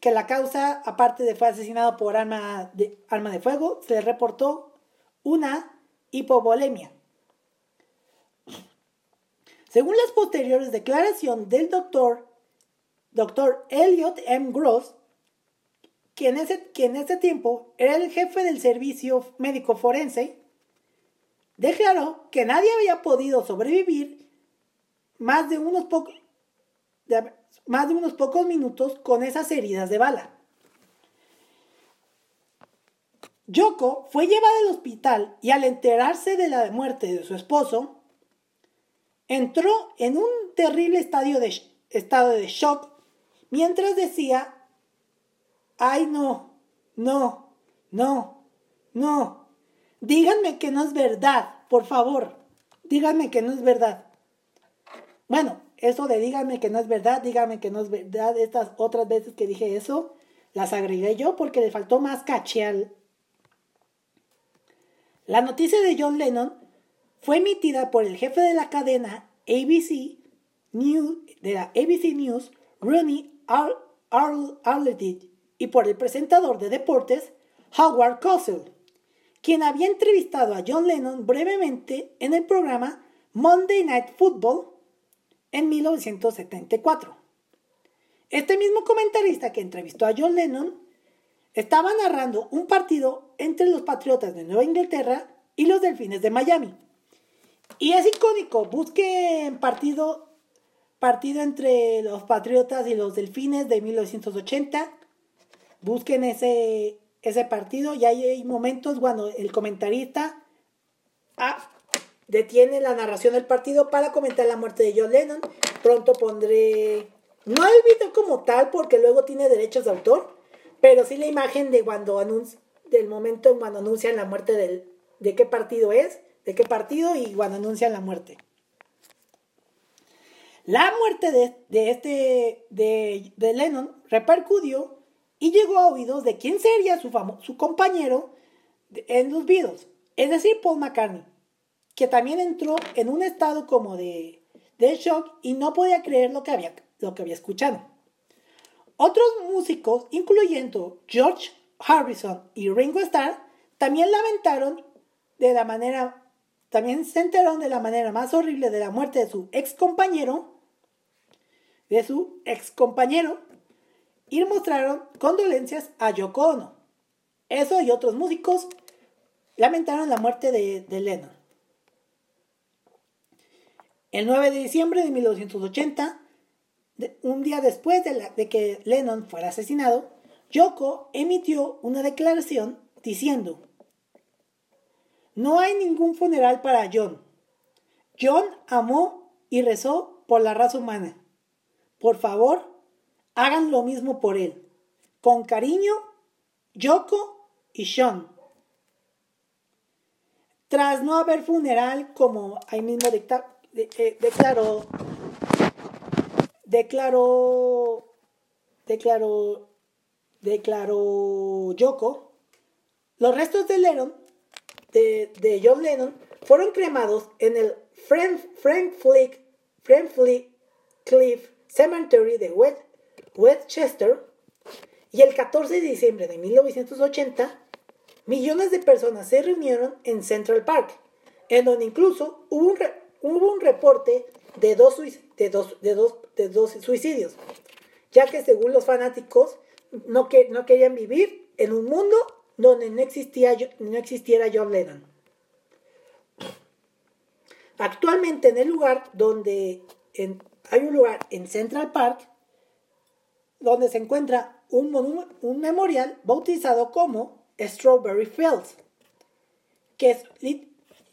que la causa, aparte de fue asesinado por arma de, arma de fuego, se le reportó una hipovolemia. Según las posteriores declaraciones del doctor, doctor Elliot M. Gross, que en, ese, tiempo era el jefe del servicio médico forense, declaró que nadie había podido sobrevivir más de unos, pocos, más de unos pocos minutos con esas heridas de bala. Yoko fue llevada al hospital y al enterarse de la muerte de su esposo, entró en un terrible estado de shock mientras decía, ay no, no, no, no, díganme que no es verdad, por favor, díganme que no es verdad. Bueno, eso de díganme que no es verdad, díganme que no es verdad, estas otras veces que dije eso, las agregué yo porque le faltó más caché La noticia de John Lennon fue emitida por el jefe de la cadena ABC News, de la ABC News, Rooney Arledge, y por el presentador de deportes, Howard Cosell, quien había entrevistado a John Lennon brevemente en el programa Monday Night Football en 1974. Este mismo comentarista que entrevistó a John Lennon estaba narrando un partido entre los Patriotas de Nueva Inglaterra y los Delfines de Miami. Y es icónico, busquen partido, partido entre los Patriotas y los Delfines de 1980. Busquen ese, ese partido y hay momentos cuando el comentarista ah, detiene la narración del partido para comentar la muerte de John Lennon. Pronto pondré, no el video como tal porque luego tiene derechos de autor, pero sí la imagen de cuando anuncia, del momento en cuando anuncian la muerte del, de qué partido es, de qué partido y cuando anuncian la muerte. La muerte de, este, de, de, Lennon repercutió y llegó a oídos de quién sería su, su compañero en los Beatles, es decir, Paul McCartney que también entró en un estado como de, shock y no podía creer lo que, había, lo que había escuchado. Otros músicos, incluyendo George Harrison y Ringo Starr, también lamentaron de la manera, también se enteraron de la manera más horrible de la muerte de su ex compañero, de su ex compañero, y mostraron condolencias a Yoko Ono. Eso y otros músicos lamentaron la muerte de, de Lennon. El 9 de diciembre de 1980, un día después de, que Lennon fuera asesinado, Yoko emitió una declaración diciendo, no hay ningún funeral para John. John amó y rezó por la raza humana. Por favor, hagan lo mismo por él. Con cariño, Yoko y Sean. Tras no haber funeral, como ahí mismo eh, declaró, declaró, declaró, declaró Yoko, los restos de Lennon, de, John Lennon, fueron cremados en el Frank, Flick, Frank Flick Cliff Cemetery de Westchester y el 14 de diciembre de 1980 millones de personas se reunieron en Central Park, en donde incluso hubo un, reporte de dos, de dos, de dos, de dos suicidios, ya que según los fanáticos no, que, no querían vivir en un mundo donde no, existía, no existiera John Lennon. Actualmente en el lugar donde hay un lugar en Central Park donde se encuentra un, un memorial bautizado como Strawberry Fields, que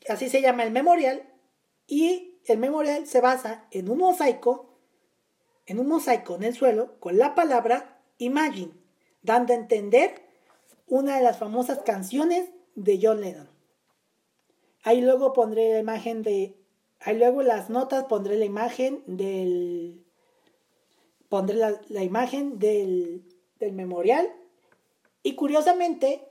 así se llama el memorial y el memorial se basa en un mosaico, en un mosaico en el suelo con la palabra Imagine, dando a entender una de las famosas canciones de John Lennon. Ahí luego pondré la imagen de, ahí luego las notas pondré la imagen del, pondré la, imagen del, del memorial. Y curiosamente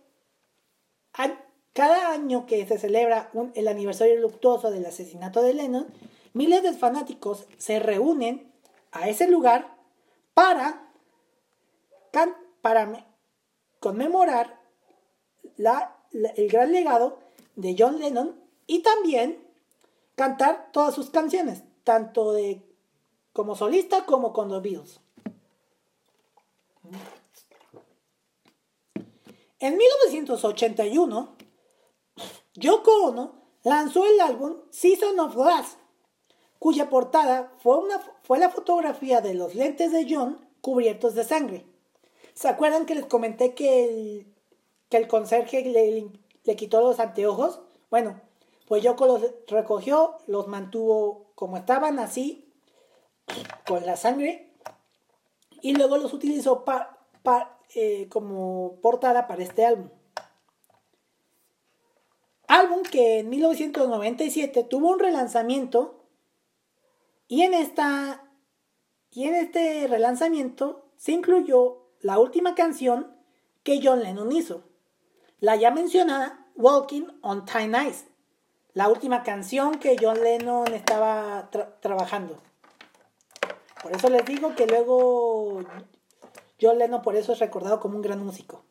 cada año que se celebra el aniversario luctuoso del asesinato de Lennon, miles de fanáticos se reúnen a ese lugar para, para conmemorar el gran legado de John Lennon y también cantar todas sus canciones, tanto de, como solista como con los Beatles. En 1981, Yoko Ono lanzó el álbum Season of Glass, cuya portada fue, una, fue la fotografía de los lentes de John cubiertos de sangre. ¿Se acuerdan que les comenté que, que el conserje le, le quitó los anteojos. Bueno, pues Yoko los recogió, los mantuvo como estaban así, con la sangre, y luego los utilizó eh, como portada para este álbum. Álbum que en 1997 tuvo un relanzamiento y en, esta, y en este relanzamiento se incluyó la última canción que John Lennon hizo, la ya mencionada Walking on Thin Ice, la última canción que John Lennon estaba trabajando. Por eso les digo que luego John Lennon por eso es recordado como un gran músico.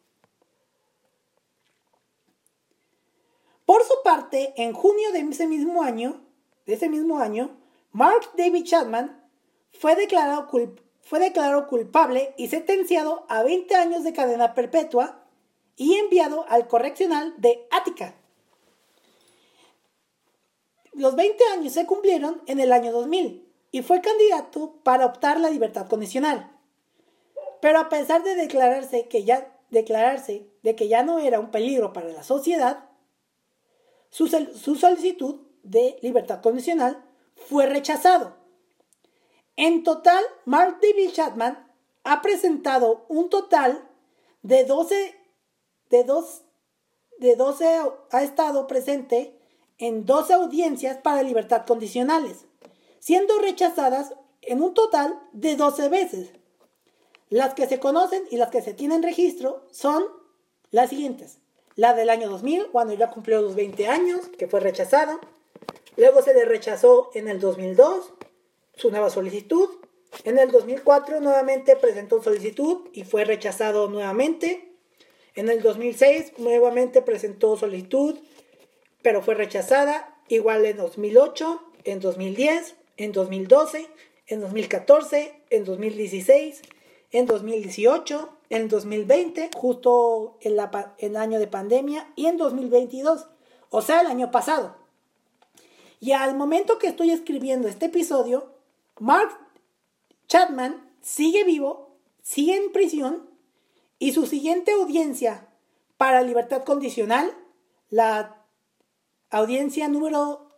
Por su parte, en junio de ese mismo año, ese mismo año, Mark David Chapman fue declarado, fue declarado culpable y sentenciado a 20 años de cadena perpetua y enviado al correccional de Ática. Los 20 años se cumplieron en el año 2000 y fue candidato para optar la libertad condicional. Pero a pesar de declararse que ya declararse de que ya no era un peligro para la sociedad, su, su solicitud de libertad condicional fue rechazado. En total, Mark David Chapman ha presentado un total de 12 de dos, de 12 ha estado presente en 12 audiencias para libertad condicionales, siendo rechazadas en un total de 12 veces. Las que se conocen y las que se tienen registro son las siguientes. La del año 2000, cuando ya cumplió los 20 años, que fue rechazada. Luego se le rechazó en el 2002 su nueva solicitud. En el 2004 nuevamente presentó solicitud y fue rechazado nuevamente. En el 2006 nuevamente presentó solicitud, pero fue rechazada. Igual en 2008, en 2010, en 2012, en 2014, en 2016, en 2018, en 2020, justo en, el año de pandemia, y en 2022, o sea, el año pasado. Y al momento que estoy escribiendo este episodio, Mark Chapman sigue vivo, sigue en prisión, y su siguiente audiencia para libertad condicional, la audiencia número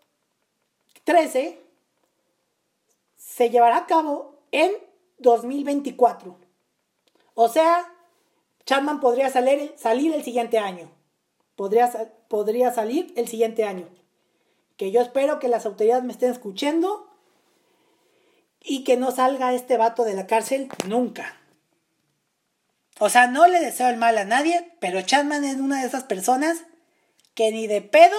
13, se llevará a cabo en 2024. O sea, Chapman podría salir, el siguiente año. Podría, podría salir el siguiente año. Que yo espero que las autoridades me estén escuchando y que no salga este vato de la cárcel nunca. O sea, no le deseo el mal a nadie, pero Chapman es una de esas personas que ni de pedo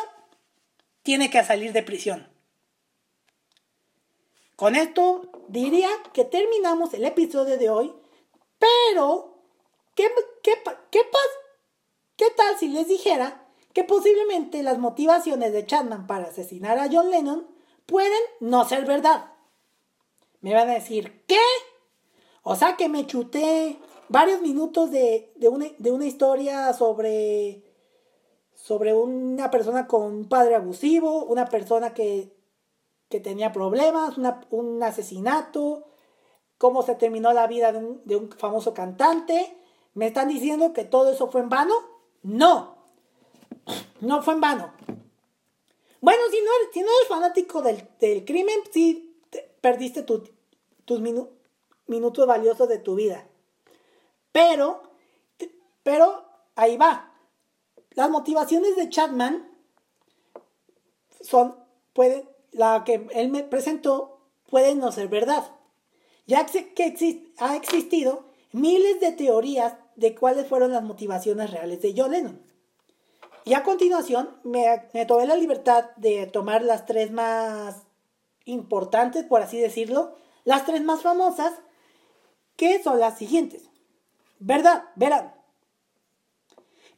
tiene que salir de prisión. Con esto diría que terminamos el episodio de hoy, pero ¿qué, qué, qué, qué tal si les dijera que posiblemente las motivaciones de Chapman para asesinar a John Lennon pueden no ser verdad? Me van a decir, ¿qué? O sea que me chuté varios minutos de, una, de una historia sobre, sobre una persona con un padre abusivo, una persona que que tenía problemas, un asesinato, cómo se terminó la vida de un, famoso cantante. ¿Me están diciendo que todo eso fue en vano? No, no fue en vano. Bueno, si no, si no eres fanático del, crimen, sí perdiste tus minutos valiosos de tu vida. Pero, pero ahí va. Las motivaciones de Chapman son, pueden, la que él me presentó puede no ser verdad, ya que ha existido miles de teorías de cuáles fueron las motivaciones reales de John Lennon. Y a continuación me, me tomé la libertad de tomar las tres más importantes, por así decirlo, las tres más famosas, que son las siguientes. ¿Verdad? Verán.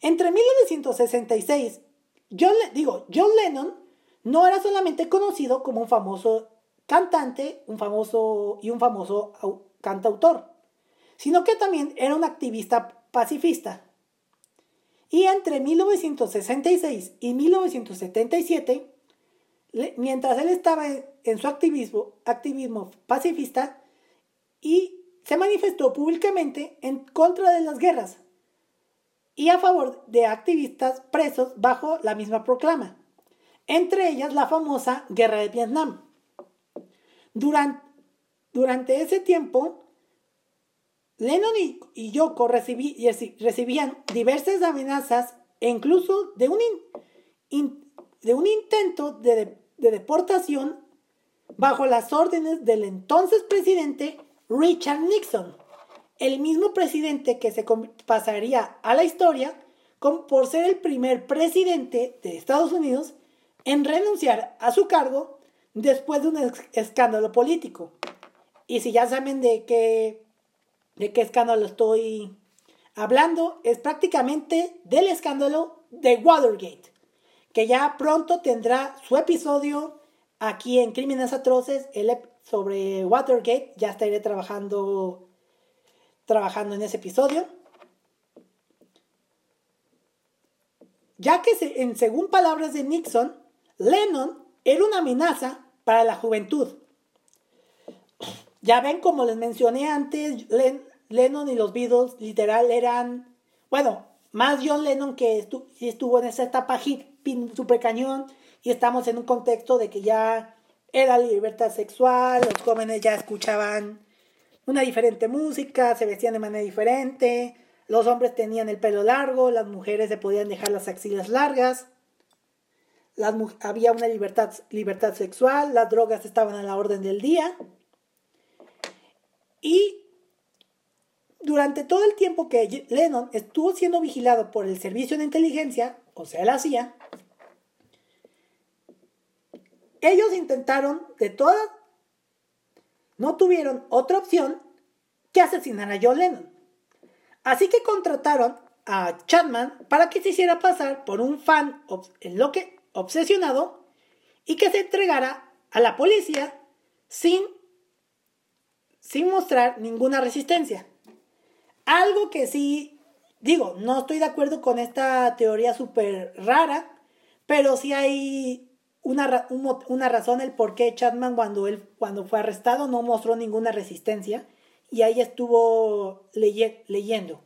Entre 1966, John, digo, John Lennon no era solamente conocido como un famoso cantante, un famoso y un famoso cantautor, sino que también era un activista pacifista. Y entre 1966 y 1977, mientras él estaba en su activismo, activismo pacifista, y se manifestó públicamente en contra de las guerras. y a favor de activistas presos bajo la misma proclama, entre ellas la famosa Guerra de Vietnam. Durante, durante ese tiempo, Lennon y, Yoko recibían diversas amenazas e incluso de un, de un intento de deportación bajo las órdenes del entonces presidente Richard Nixon, el mismo presidente que se pasaría a la historia por ser el primer presidente de Estados Unidos en renunciar a su cargo después de un escándalo político. Y si ya saben de qué, de qué escándalo estoy hablando, es prácticamente del escándalo de Watergate, que ya pronto tendrá su episodio aquí en Crímenes Atroces sobre Watergate. Ya estaré trabajando, trabajando en ese episodio. Ya que en, según palabras de Nixon, Lennon era una amenaza para la juventud. Ya ven, como les mencioné antes, Lennon y los Beatles literal eran, bueno, más John Lennon que estuvo en esa etapa hit super cañón y estamos en un contexto de que ya era libertad sexual, los jóvenes ya escuchaban una diferente música, se vestían de manera diferente, los hombres tenían el pelo largo, las mujeres se podían dejar las axilas largas, había una libertad, libertad sexual, las drogas estaban a la orden del día. Y durante todo el tiempo que Lennon estuvo siendo vigilado por el servicio de inteligencia, o sea, la CIA, ellos intentaron de todas, no tuvieron otra opción que asesinar a John Lennon. Así que contrataron a Chapman para que se hiciera pasar por un fan obsesionado y que se entregara a la policía sin, sin mostrar ninguna resistencia. Algo que sí, digo, no estoy de acuerdo con esta teoría súper rara, pero sí hay una, una razón el por qué Chapman cuando, él, cuando fue arrestado no mostró ninguna resistencia y ahí estuvo leyendo.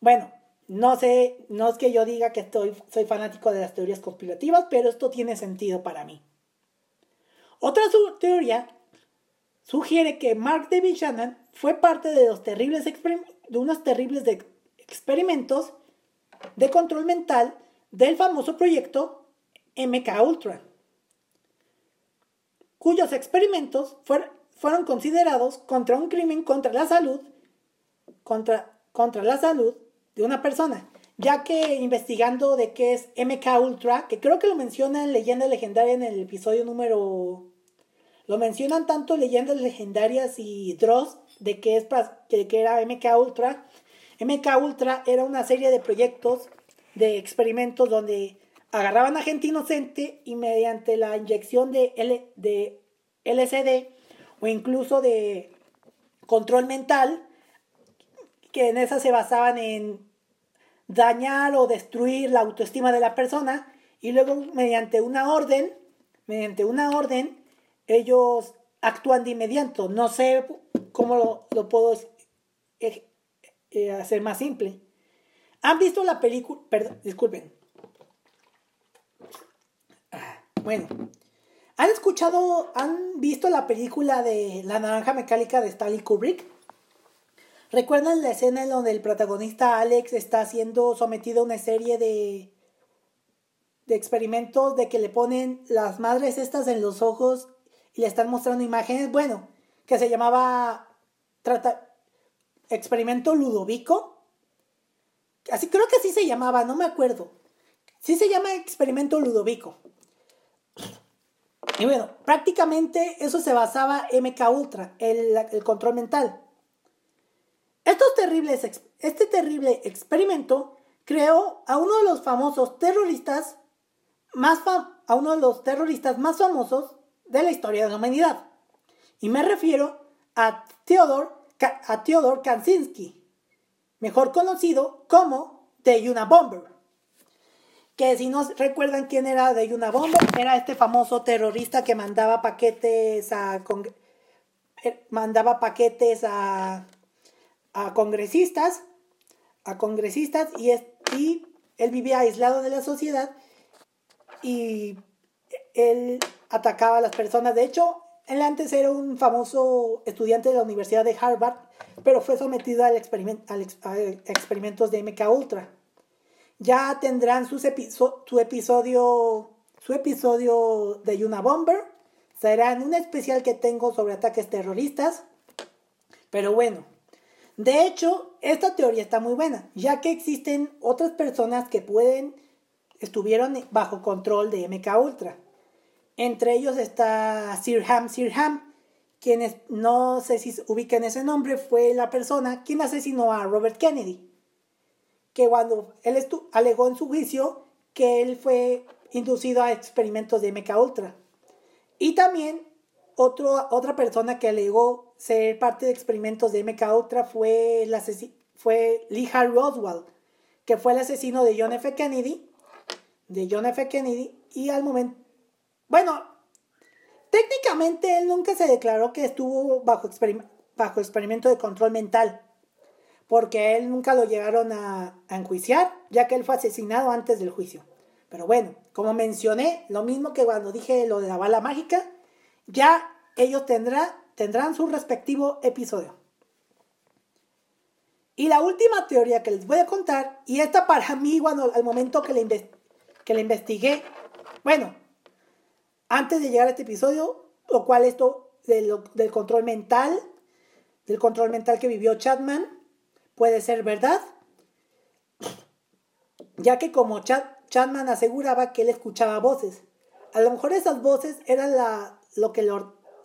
Bueno, no sé, no es que yo diga que estoy, soy fanático de las teorías conspirativas, pero esto tiene sentido para mí. Otra teoría sugiere que Mark David Shannon fue parte de los terribles unos terribles experimentos de control mental del famoso proyecto MK Ultra, cuyos experimentos fueron considerados contra un crimen contra la salud, contra, contra la salud de una persona, ya que investigando de qué es MK Ultra, que creo que lo menciona en Leyenda Legendaria en el episodio número... Lo mencionan tanto Leyendas Legendarias y Dross de qué es que, que era MK Ultra. MK Ultra era una serie de proyectos de experimentos donde agarraban a gente inocente y mediante la inyección de, L, de LSD o incluso de control mental, que en esa se basaban en dañar o destruir la autoestima de la persona y luego mediante una orden, mediante una orden, ellos actúan de inmediato. No sé cómo lo, puedo eh, hacer más simple. ¿Han visto la película? Perdón, disculpen. Bueno, ¿han escuchado, han visto la película de La Naranja Mecánica de Stanley Kubrick? ¿Recuerdan la escena en donde el protagonista Alex está siendo sometido a una serie de, de experimentos de que le ponen las madres estas en los ojos y le están mostrando imágenes? Bueno, que se llamaba trata, Experimento Ludovico. Así creo que así se llamaba, no me acuerdo. Sí se llama Experimento Ludovico. Y bueno, prácticamente eso se basaba MK Ultra, el, control mental. Este terrible experimento creó a uno de los famosos terroristas más a uno de los terroristas más famosos de la historia de la humanidad. Y me refiero a Theodor, a Theodor Kaczynski, mejor conocido como The Unabomber que si no recuerdan quién era de una bomba, era este famoso terrorista que mandaba paquetes a eh, mandaba paquetes a, a congresistas, a congresistas y, y él vivía aislado de la sociedad y él atacaba a las personas. De hecho, él antes era un famoso estudiante de la Universidad de Harvard, pero fue sometido al a experimentos de MK Ultra. Ya tendrán su episodio su episodio de Yuna Bomber. Será en un especial que tengo sobre ataques terroristas. Pero bueno, de hecho, esta teoría está muy buena, ya que existen otras personas que pueden, estuvieron bajo control de MK Ultra. Entre ellos está Sirham Sirham, quien no sé si ubican ese nombre, fue la persona quien asesinó a Robert Kennedy. Que cuando él alegó en su juicio que él fue inducido a experimentos de MK Ultra. Y también otra persona que alegó ser parte de experimentos de MK Ultra fue, el fue Lee Harvey Oswald, que fue el asesino de John F. Kennedy, de John F. Kennedy, y al momento, bueno, técnicamente él nunca se declaró que estuvo bajo, bajo experimento de control mental, porque él nunca lo llegaron a, a enjuiciar, ya que él fue asesinado antes del juicio. Pero bueno, como mencioné, lo mismo que cuando dije lo de la bala mágica, ya ellos tendrán su respectivo episodio. Y la última teoría que les voy a contar, y esta para mí, cuando al momento que la, que investigué, bueno, antes de llegar a este episodio, lo cual esto del control mental, del control mental que vivió Chapman, puede ser verdad, ya que como Chapman aseguraba que él escuchaba voces. A lo mejor esas voces eran la, lo que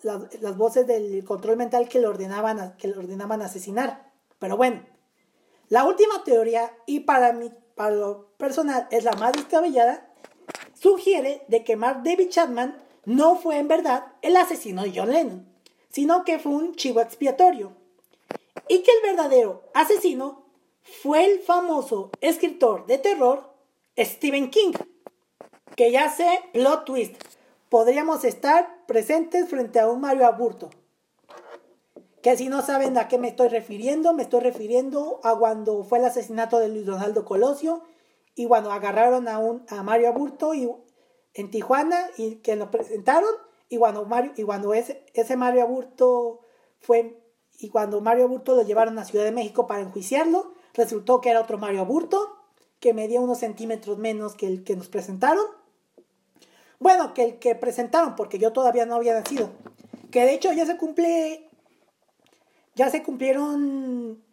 las voces del control mental que le, ordenaban, que le ordenaban asesinar. Pero bueno, la última teoría, y para mí, para lo personal, es la más descabellada, sugiere de que Mark David Chapman no fue en verdad el asesino de John Lennon, sino que fue un chivo expiatorio. Y que el verdadero asesino fue el famoso escritor de terror Stephen King. Que ya sé, plot twist. Podríamos estar presentes frente a un Mario Aburto. Que si no saben a qué me estoy refiriendo, me estoy refiriendo a cuando fue el asesinato de Luis Donaldo Colosio y cuando agarraron a, un, a Mario Aburto y, en Tijuana y que lo presentaron y cuando, Mario, y cuando ese, ese Mario Aburto fue y cuando Mario Aburto lo llevaron a Ciudad de México para enjuiciarlo, resultó que era otro Mario Aburto, que medía unos centímetros menos que el que nos presentaron. Bueno, que el que presentaron, porque yo todavía no había nacido. Que de hecho ya se cumple. Ya se cumplieron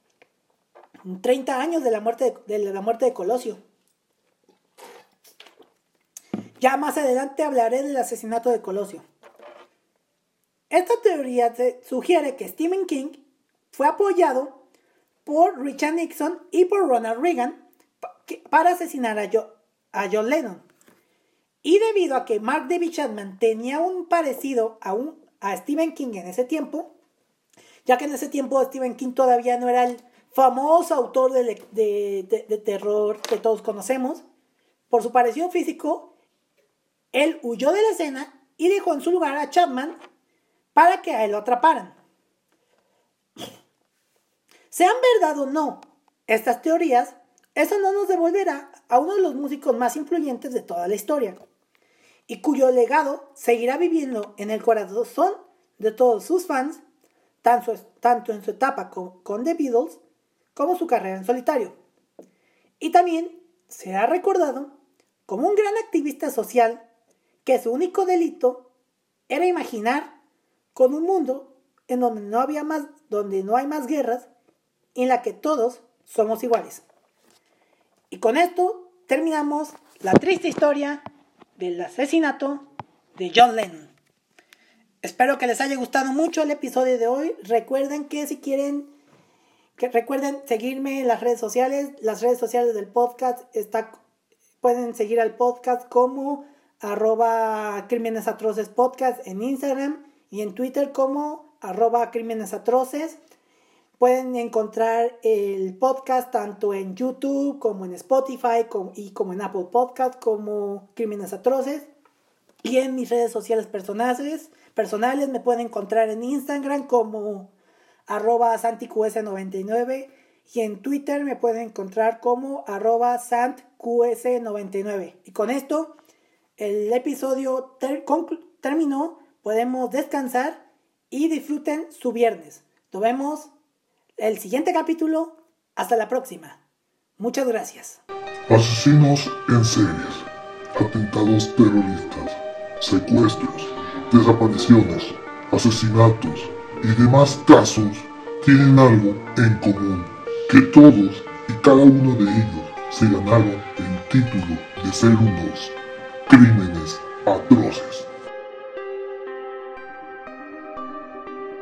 30 años de la muerte de, la muerte de Colosio. Ya más adelante hablaré del asesinato de Colosio. Esta teoría sugiere que Stephen King fue apoyado por Richard Nixon y por Ronald Reagan para asesinar a, John Lennon. Y debido a que Mark David Chapman tenía un parecido a, un, a Stephen King en ese tiempo, ya que en ese tiempo Stephen King todavía no era el famoso autor de, de terror que todos conocemos, por su parecido físico, él huyó de la escena y dejó en su lugar a Chapman para que a él lo atraparan. Sean verdad o no estas teorías, eso no nos devolverá a uno de los músicos más influyentes de toda la historia y cuyo legado seguirá viviendo en el corazón de todos sus fans, tanto, en su etapa con, The Beatles como su carrera en solitario. Y también será recordado como un gran activista social que su único delito era imaginar con un mundo en donde no había más, donde no hay más guerras en la que todos somos iguales. Y con esto terminamos la triste historia del asesinato de John Lennon. Espero que les haya gustado mucho el episodio de hoy. Recuerden que si quieren, que recuerden seguirme en las redes sociales. Las redes sociales del podcast está, pueden seguir al podcast como arroba crímenes atroces podcast en Instagram y en Twitter como arroba crímenes atroces. Pueden encontrar el podcast tanto en YouTube como en Spotify y como en Apple Podcast como Crímenes Atroces. Y en mis redes sociales personales, personales me pueden encontrar en Instagram como arroba santiqs99 y en Twitter me pueden encontrar como arroba santqs99. Y con esto el episodio terminó, podemos descansar y disfruten su viernes. Nos vemos el siguiente capítulo. Hasta la próxima. Muchas gracias. Asesinos en series, atentados terroristas, secuestros, desapariciones, asesinatos y demás casos tienen algo en común, que todos y cada uno de ellos se ganaron el título de ser unos crímenes atroces.